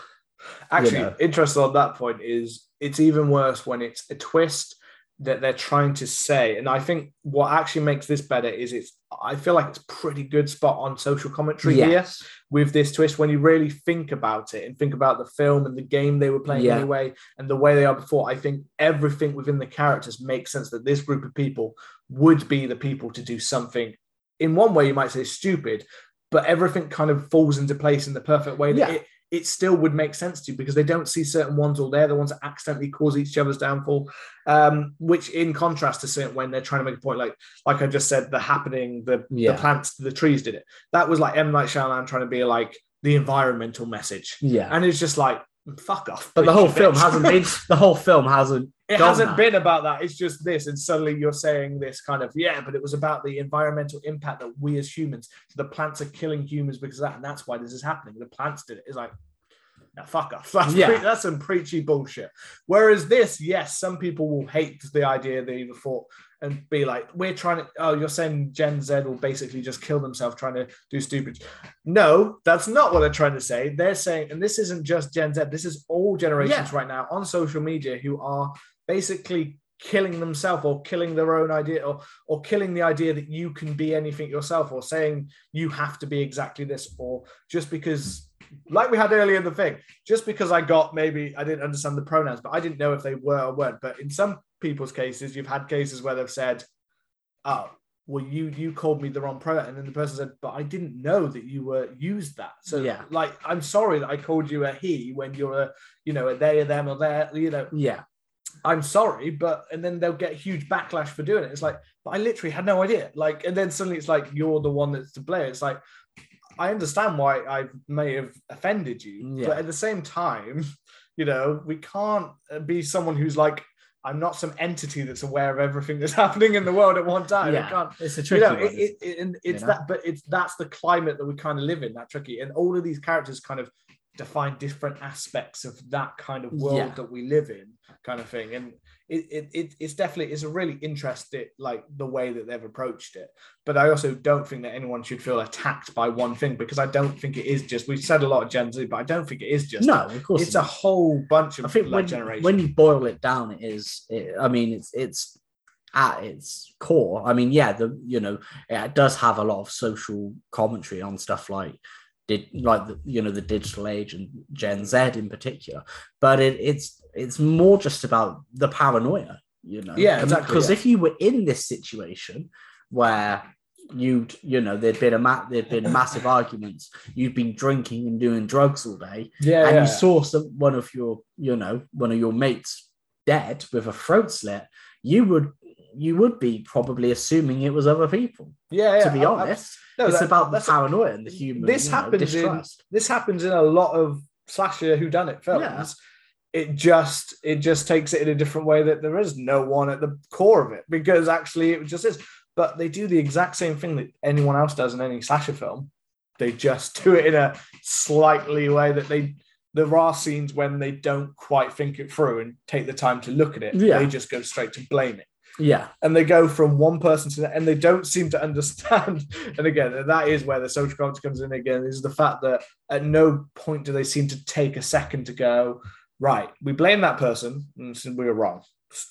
S1: Actually,
S2: know.
S1: interesting on that point is it's even worse when it's a twist that they're trying to say. And I think what actually makes this better is it's I feel like it's pretty good spot on social commentary here
S2: Yes,
S1: with this twist when you really think about it and think about the film and the game they were playing
S2: Yeah.
S1: anyway and the way they are before. I think everything within the characters makes sense that this group of people would be the people to do something. In one way, you might say stupid, but everything kind of falls into place in the perfect way that
S2: Yeah.
S1: it, it still would make sense to you because they don't see certain ones or they're the ones that accidentally cause each other's downfall. Um, which in contrast to certain when they're trying to make a point, like like I just said, the happening, the,
S2: Yeah.
S1: the plants, the trees did it. That was like M. Night Shyamalan trying to be like the environmental message.
S2: yeah.
S1: And it's just like, fuck off.
S2: But the whole
S1: bitch.
S2: film [LAUGHS] hasn't been the whole film hasn't
S1: It hasn't
S2: that.
S1: been about that. It's just this. And suddenly you're saying this kind of, yeah, but it was about the environmental impact that we as humans, so the plants are killing humans because of that. And that's why this is happening. The plants did it. It's like, now fuck off. [LAUGHS] That's,
S2: Yeah.
S1: pre- that's some preachy bullshit. Whereas this, yes, some people will hate the idea they even thought and be like, we're trying to, oh, you're saying Gen Z will basically just kill themselves trying to do stupid. No, that's not what they're trying to say. They're saying, and this isn't just Gen Z, this is all generations
S2: Yeah.
S1: right now on social media who are basically killing themselves or killing their own idea or or killing the idea that you can be anything yourself or saying you have to be exactly this or just because like we had earlier in the thing just because i got maybe i didn't understand the pronouns but i didn't know if they were or weren't but in some people's cases you've had cases where they've said oh well you you called me the wrong pronoun and then the person said but i didn't know that you were used that so
S2: Yeah.
S1: like i'm sorry that i called you a he when you're a you know a they or them or there you know
S2: yeah.
S1: I'm sorry, but and then they'll get huge backlash for doing it. It's like, but I literally had no idea. Like, and then suddenly it's like you're the one that's to blame. It's like I understand why I may have offended you,
S2: Yeah.
S1: but at the same time, [LAUGHS] you know, we can't uh, be someone who's like, I'm not some entity that's aware of everything that's [LAUGHS] happening in the world at one time.
S2: Yeah.
S1: can't
S2: It's a
S1: you
S2: tricky
S1: know,
S2: one.
S1: it, it, it, it's
S2: know?
S1: that, but it's that's the climate that we kind of live in, that tricky, and all of these characters kind of define different aspects of that kind of world
S2: Yeah.
S1: that we live in, kind of thing, and it, it, it it's definitely it's a really interesting like the way that they've approached it. But I also don't think that anyone should feel attacked by one thing because I don't think it is just we've said a lot of Gen Z, but I don't think it is just
S2: no, of course
S1: it's a whole bunch of
S2: I think
S1: like
S2: when, when you boil it down, it is. It, I mean, it's it's at its core. I mean, yeah, the you know it does have a lot of social commentary on stuff like did like the you know the digital age and Gen Z in particular, but it, it's it's more just about the paranoia, you know.
S1: Yeah, exactly,
S2: Because
S1: yeah.
S2: if you were in this situation where you'd you know there'd been a ma- there'd been massive arguments, you'd been drinking and doing drugs all day,
S1: yeah,
S2: and
S1: yeah.
S2: you saw some one of your you know one of your mates dead with a throat slit you would you would be probably assuming it was other people
S1: yeah, yeah.
S2: to be
S1: I- I-
S2: honest
S1: no,
S2: it's
S1: that-
S2: about the paranoia and the human
S1: this
S2: know,
S1: happens in this happens in a lot of slasher who done it films. It just it just takes it in a different way that there is no one at the core of it because actually it just is. But they do the exact same thing that anyone else does in any slasher film. They just do it in a slightly way that they there are scenes when they don't quite think it through and take the time to look at it.
S2: Yeah.
S1: they just go straight to blame it.
S2: Yeah.
S1: And they go from one person to the, and they don't seem to understand. [LAUGHS] And again, that is where the social commentary comes in again, is the fact that at no point do they seem to take a second to go, right, we blame that person, and we were wrong.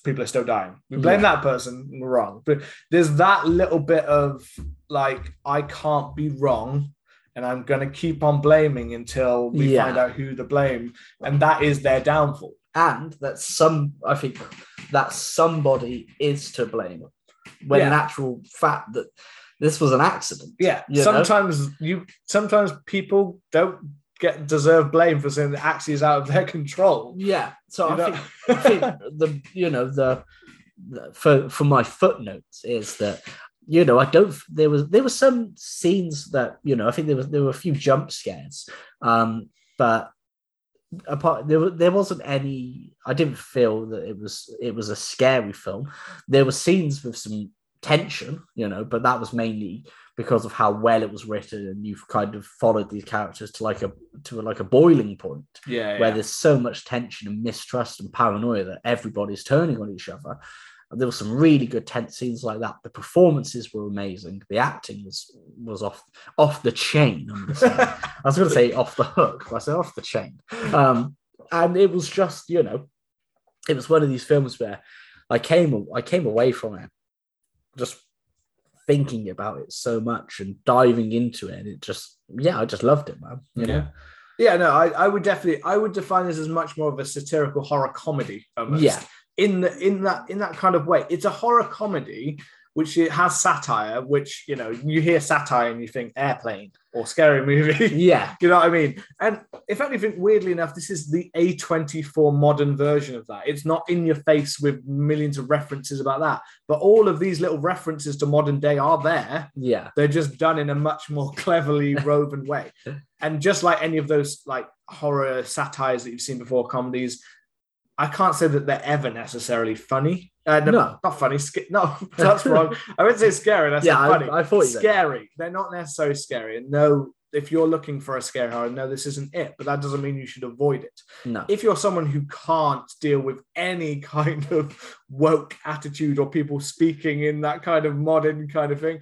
S1: People are still dying. We blame that person, and we're wrong. But there's that little bit of like, I can't be wrong. And I'm going to keep on blaming until we
S2: Yeah.
S1: find out who to blame. And that is their downfall.
S2: and that some i think that somebody is to blame when
S1: Yeah.
S2: actual fact that this was an accident
S1: Yeah,
S2: You know?
S1: sometimes you sometimes people don't get deserve blame for something that actually is out of their control.
S2: yeah so i think I think the you know the, the for for my footnotes is that you know, I don't. There was there were some scenes that you know. I think there was there were a few jump scares, um, but apart there there wasn't any. I didn't feel that it was it was a scary film. There were scenes with some tension, you know, but that was mainly because of how well it was written and you've kind of followed these characters to like a to like a boiling point
S1: Yeah,
S2: where
S1: yeah.
S2: there's so much tension and mistrust and paranoia that everybody's turning on each other. And there were some really good tense scenes like that. The performances were amazing. The acting was was off off the chain. [LAUGHS] I was going to say off the hook, but I said off the chain. Um, and it was just, you know, it was one of these films where I came I came away from it just thinking about it so much and diving into it. And it just, yeah, I just loved it, man. You know?
S1: yeah. Yeah, no, I, I would definitely I would define this as much more of a satirical horror comedy almost.
S2: Yeah.
S1: In the in that in that kind of way. It's a horror comedy which it has satire, which you know, you hear satire and you think airplane or scary movie. [LAUGHS]
S2: Yeah.
S1: you know what I mean? And if anything, weirdly enough, this is the A24 modern version of that. It's not in your face with millions of references about that. But all of these little references to modern day are there.
S2: Yeah.
S1: They're just done in a much more [LAUGHS] cleverly woven way. And just like any of those like horror satires that you've seen before, comedies, I can't say that they're ever necessarily funny. Uh, no,
S2: No.
S1: not funny. Sca- [LAUGHS] no, that's wrong. I would say scary. That's
S2: Yeah,
S1: not
S2: I-
S1: funny.
S2: I thought
S1: scary. They're not necessarily scary. And no, if you're looking for a scary horror, no, this isn't it. But that doesn't mean you should avoid it
S2: No.
S1: if you're someone who can't deal with any kind of woke attitude or people speaking in that kind of modern kind of thing,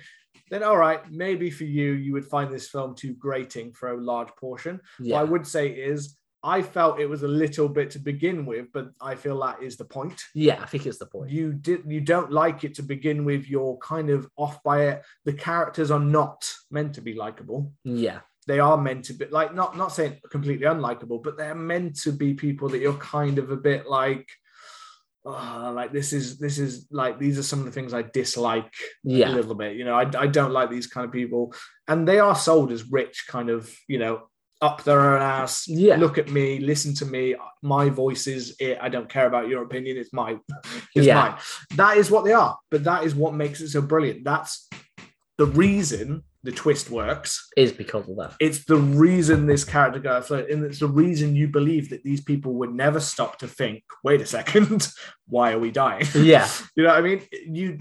S1: then all right, maybe for you, you would find this film too grating for a large portion.
S2: Yeah.
S1: What I would say is, I felt it was a little bit to begin with, but I feel that is the point.
S2: yeah, I think it's the point.
S1: You did you don't like it to begin with. You're kind of off by it. The characters are not meant to be likable
S2: Yeah.
S1: they are meant to be like not not saying completely unlikable, but they're meant to be people that you're kind of a bit like, oh, like this is this is like these are some of the things I dislike a little bit. You know, I, I don't like these kind of people, and they are sold as rich, kind of you know up their own ass.
S2: Yeah.
S1: look at me, listen to me. My voice is it. I don't care about your opinion. It's my, it's
S2: Yeah.
S1: mine. That is what they are. But that is what makes it so brilliant. That's the reason the twist works
S2: Is because of that.
S1: it's the reason this character got afloat, and it's the reason you believe that these people would never stop to think, wait a second, [LAUGHS] why are we dying?
S2: Yeah. [LAUGHS]
S1: you know what I mean? You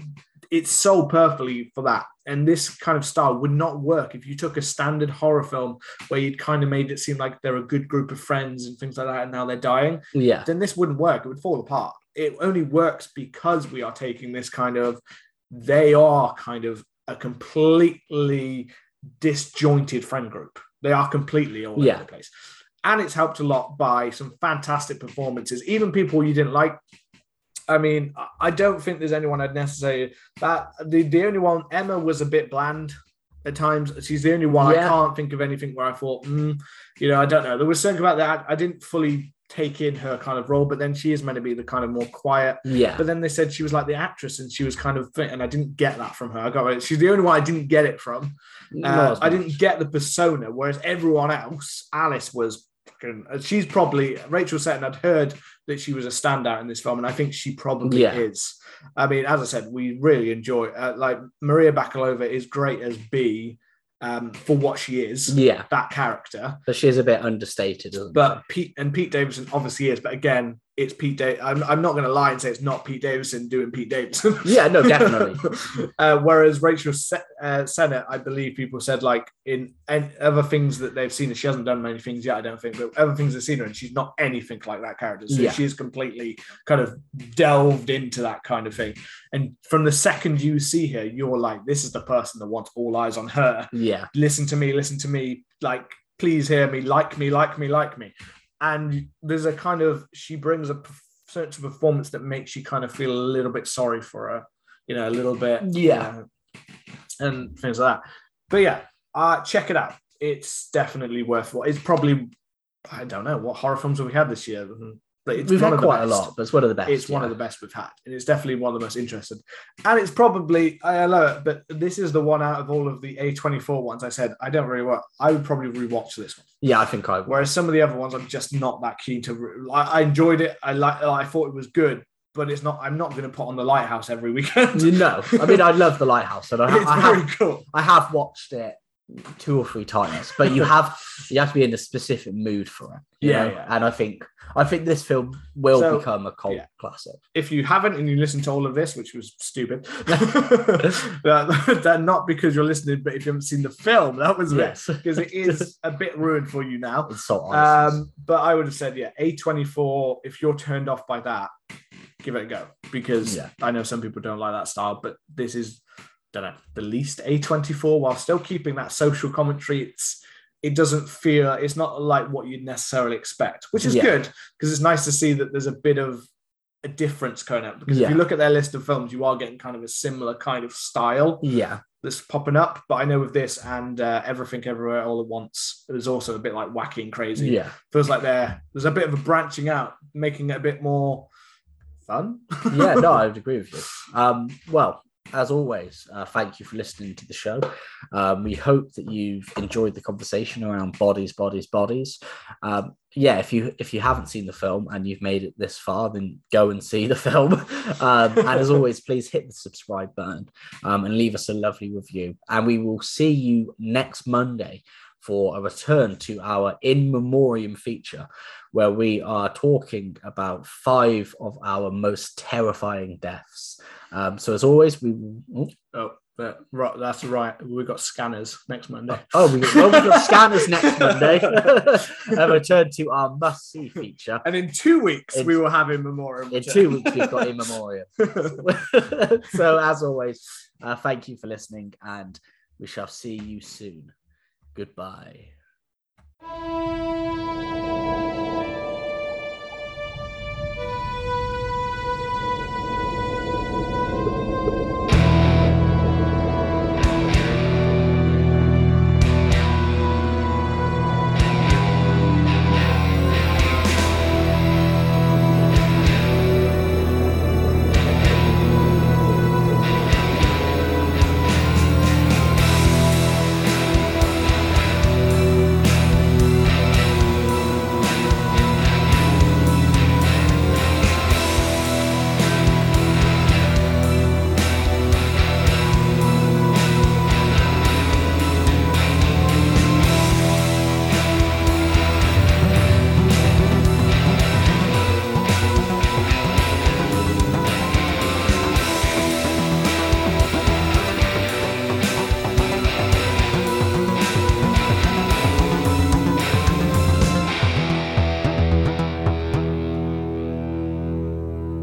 S1: it's so perfectly for that. And this kind of style would not work if you took a standard horror film where you'd kind of made it seem like they're a good group of friends and things like that, and now they're dying.
S2: Yeah.
S1: Then this wouldn't work. It would fall apart. It only works because we are taking this kind of, they are kind of a completely disjointed friend group. They are completely all
S2: Yeah.
S1: over the place. And it's helped a lot by some fantastic performances, even people you didn't like. I mean, I- don't think there's anyone I'd necessarily that the, the only one Emma was a bit bland at times. She's the only one
S2: Yeah.
S1: I can't think of anything where I thought, mm, you know, I don't know. There was something about that I didn't fully take in her kind of role, but then she is meant to be the kind of more quiet.
S2: Yeah.
S1: But then they said she was like the actress, and she was kind of, fit, and I didn't get that from her. I got it. She's the only one I didn't get it from. Uh, I didn't get the persona, whereas everyone else, Alice was. Fucking- uh, She's probably Rachel Sennott. I'd heard that she was a standout in this film, and I think she probably
S2: Yeah.
S1: is. I mean, as I said, we really enjoy. Uh, like Maria Bakalova is great as B um, for what she is.
S2: Yeah.
S1: That character,
S2: But she's a bit understated, isn't
S1: but Pete and Pete Davidson obviously is. But again, it's Pete. Da- I'm, I'm not going to lie and say it's not Pete Davidson doing Pete Davidson. [LAUGHS]
S2: Yeah, no, definitely. [LAUGHS]
S1: uh, whereas Rachel Se- uh, Sennott, I believe people said like in and other things that they've seen, she hasn't done many things yet, I don't think, but other things they've seen her, and she's not anything like that character. So
S2: Yeah.
S1: she's completely kind of delved into that kind of thing. And from the second you see her, you're like, this is the person that wants all eyes on her.
S2: yeah.
S1: Listen to me, listen to me, like, please hear me, like me, like me, like me. And there's a kind of, she brings a p- certain performance that makes you kind of feel a little bit sorry for her, you know, a little bit. you
S2: Yeah.
S1: know, and things like that. But yeah, uh, check it out. It's definitely worth it's probably, I don't know, what horror films have we had this year? It's
S2: We've had quite a lot, but it's one of the best.
S1: it's one of the best we've had, and it's definitely one of the most interesting. And it's probably I love it, but this is the one out of all of the A24 ones. I said I don't really want. I would probably rewatch this one,
S2: Yeah, I think I would.
S1: whereas some of the other ones I'm just not that keen to. Re- I, I enjoyed it. I like. I thought it was good, but it's not. I'm not going to put on the Lighthouse every weekend.
S2: No, I mean I [LAUGHS] love the Lighthouse, and I,
S1: it's
S2: I
S1: very
S2: have
S1: cool.
S2: I have watched it two or three times, but you have [LAUGHS] you have to be in a specific mood for it. you
S1: Yeah,
S2: know?
S1: yeah.
S2: and I think I think this film will
S1: So,
S2: become a cult
S1: yeah.
S2: classic.
S1: If you haven't and you listen to all of this, which was stupid, [LAUGHS] [LAUGHS] that, that not because you're listening, but if you haven't seen the film, that was it
S2: Yes,
S1: because it is a bit ruined for you now.
S2: it's so honest.
S1: Um, but I would have said, yeah, A24, if you're turned off by that, give it a go because
S2: Yeah.
S1: I know some people don't like that style, but this is, don't know, the least A24 while still keeping that social commentary. It's, it doesn't feel, it's not like what you'd necessarily expect, which is
S2: Yeah.
S1: good because it's nice to see that there's a bit of a difference going up. Because if you look at their list of films, you are getting kind of a similar kind of style
S2: yeah,
S1: that's popping up. But I know with this and uh, Everything Everywhere All at Once, it was also a bit like wacky and crazy
S2: yeah,
S1: feels like there there's a bit of a branching out, making it a bit more fun.
S2: yeah. No, [LAUGHS] I would agree with you. Um, well, as always, uh, thank you for listening to the show. Um, we hope that you've enjoyed the conversation around bodies, bodies, bodies. Um, yeah, if you if you haven't seen the film and you've made it this far, then go and see the [LAUGHS] film. Um, and as always, please hit the subscribe button um, and leave us a lovely review. And we will see you next Monday for a return to our in memoriam feature, where we are talking about five of our most terrifying deaths. Um, so as always, we will.
S1: Oh, but, right, that's right. We've got scanners next Monday.
S2: Oh, we, well, we've got scanners next [LAUGHS] Monday. [LAUGHS] a return to our must see feature.
S1: And in two weeks,
S2: In-
S1: we will have in memoriam.
S2: In two weeks, we've got in memoriam. [LAUGHS] so, as always, uh, thank you for listening, and we shall see you soon. Goodbye.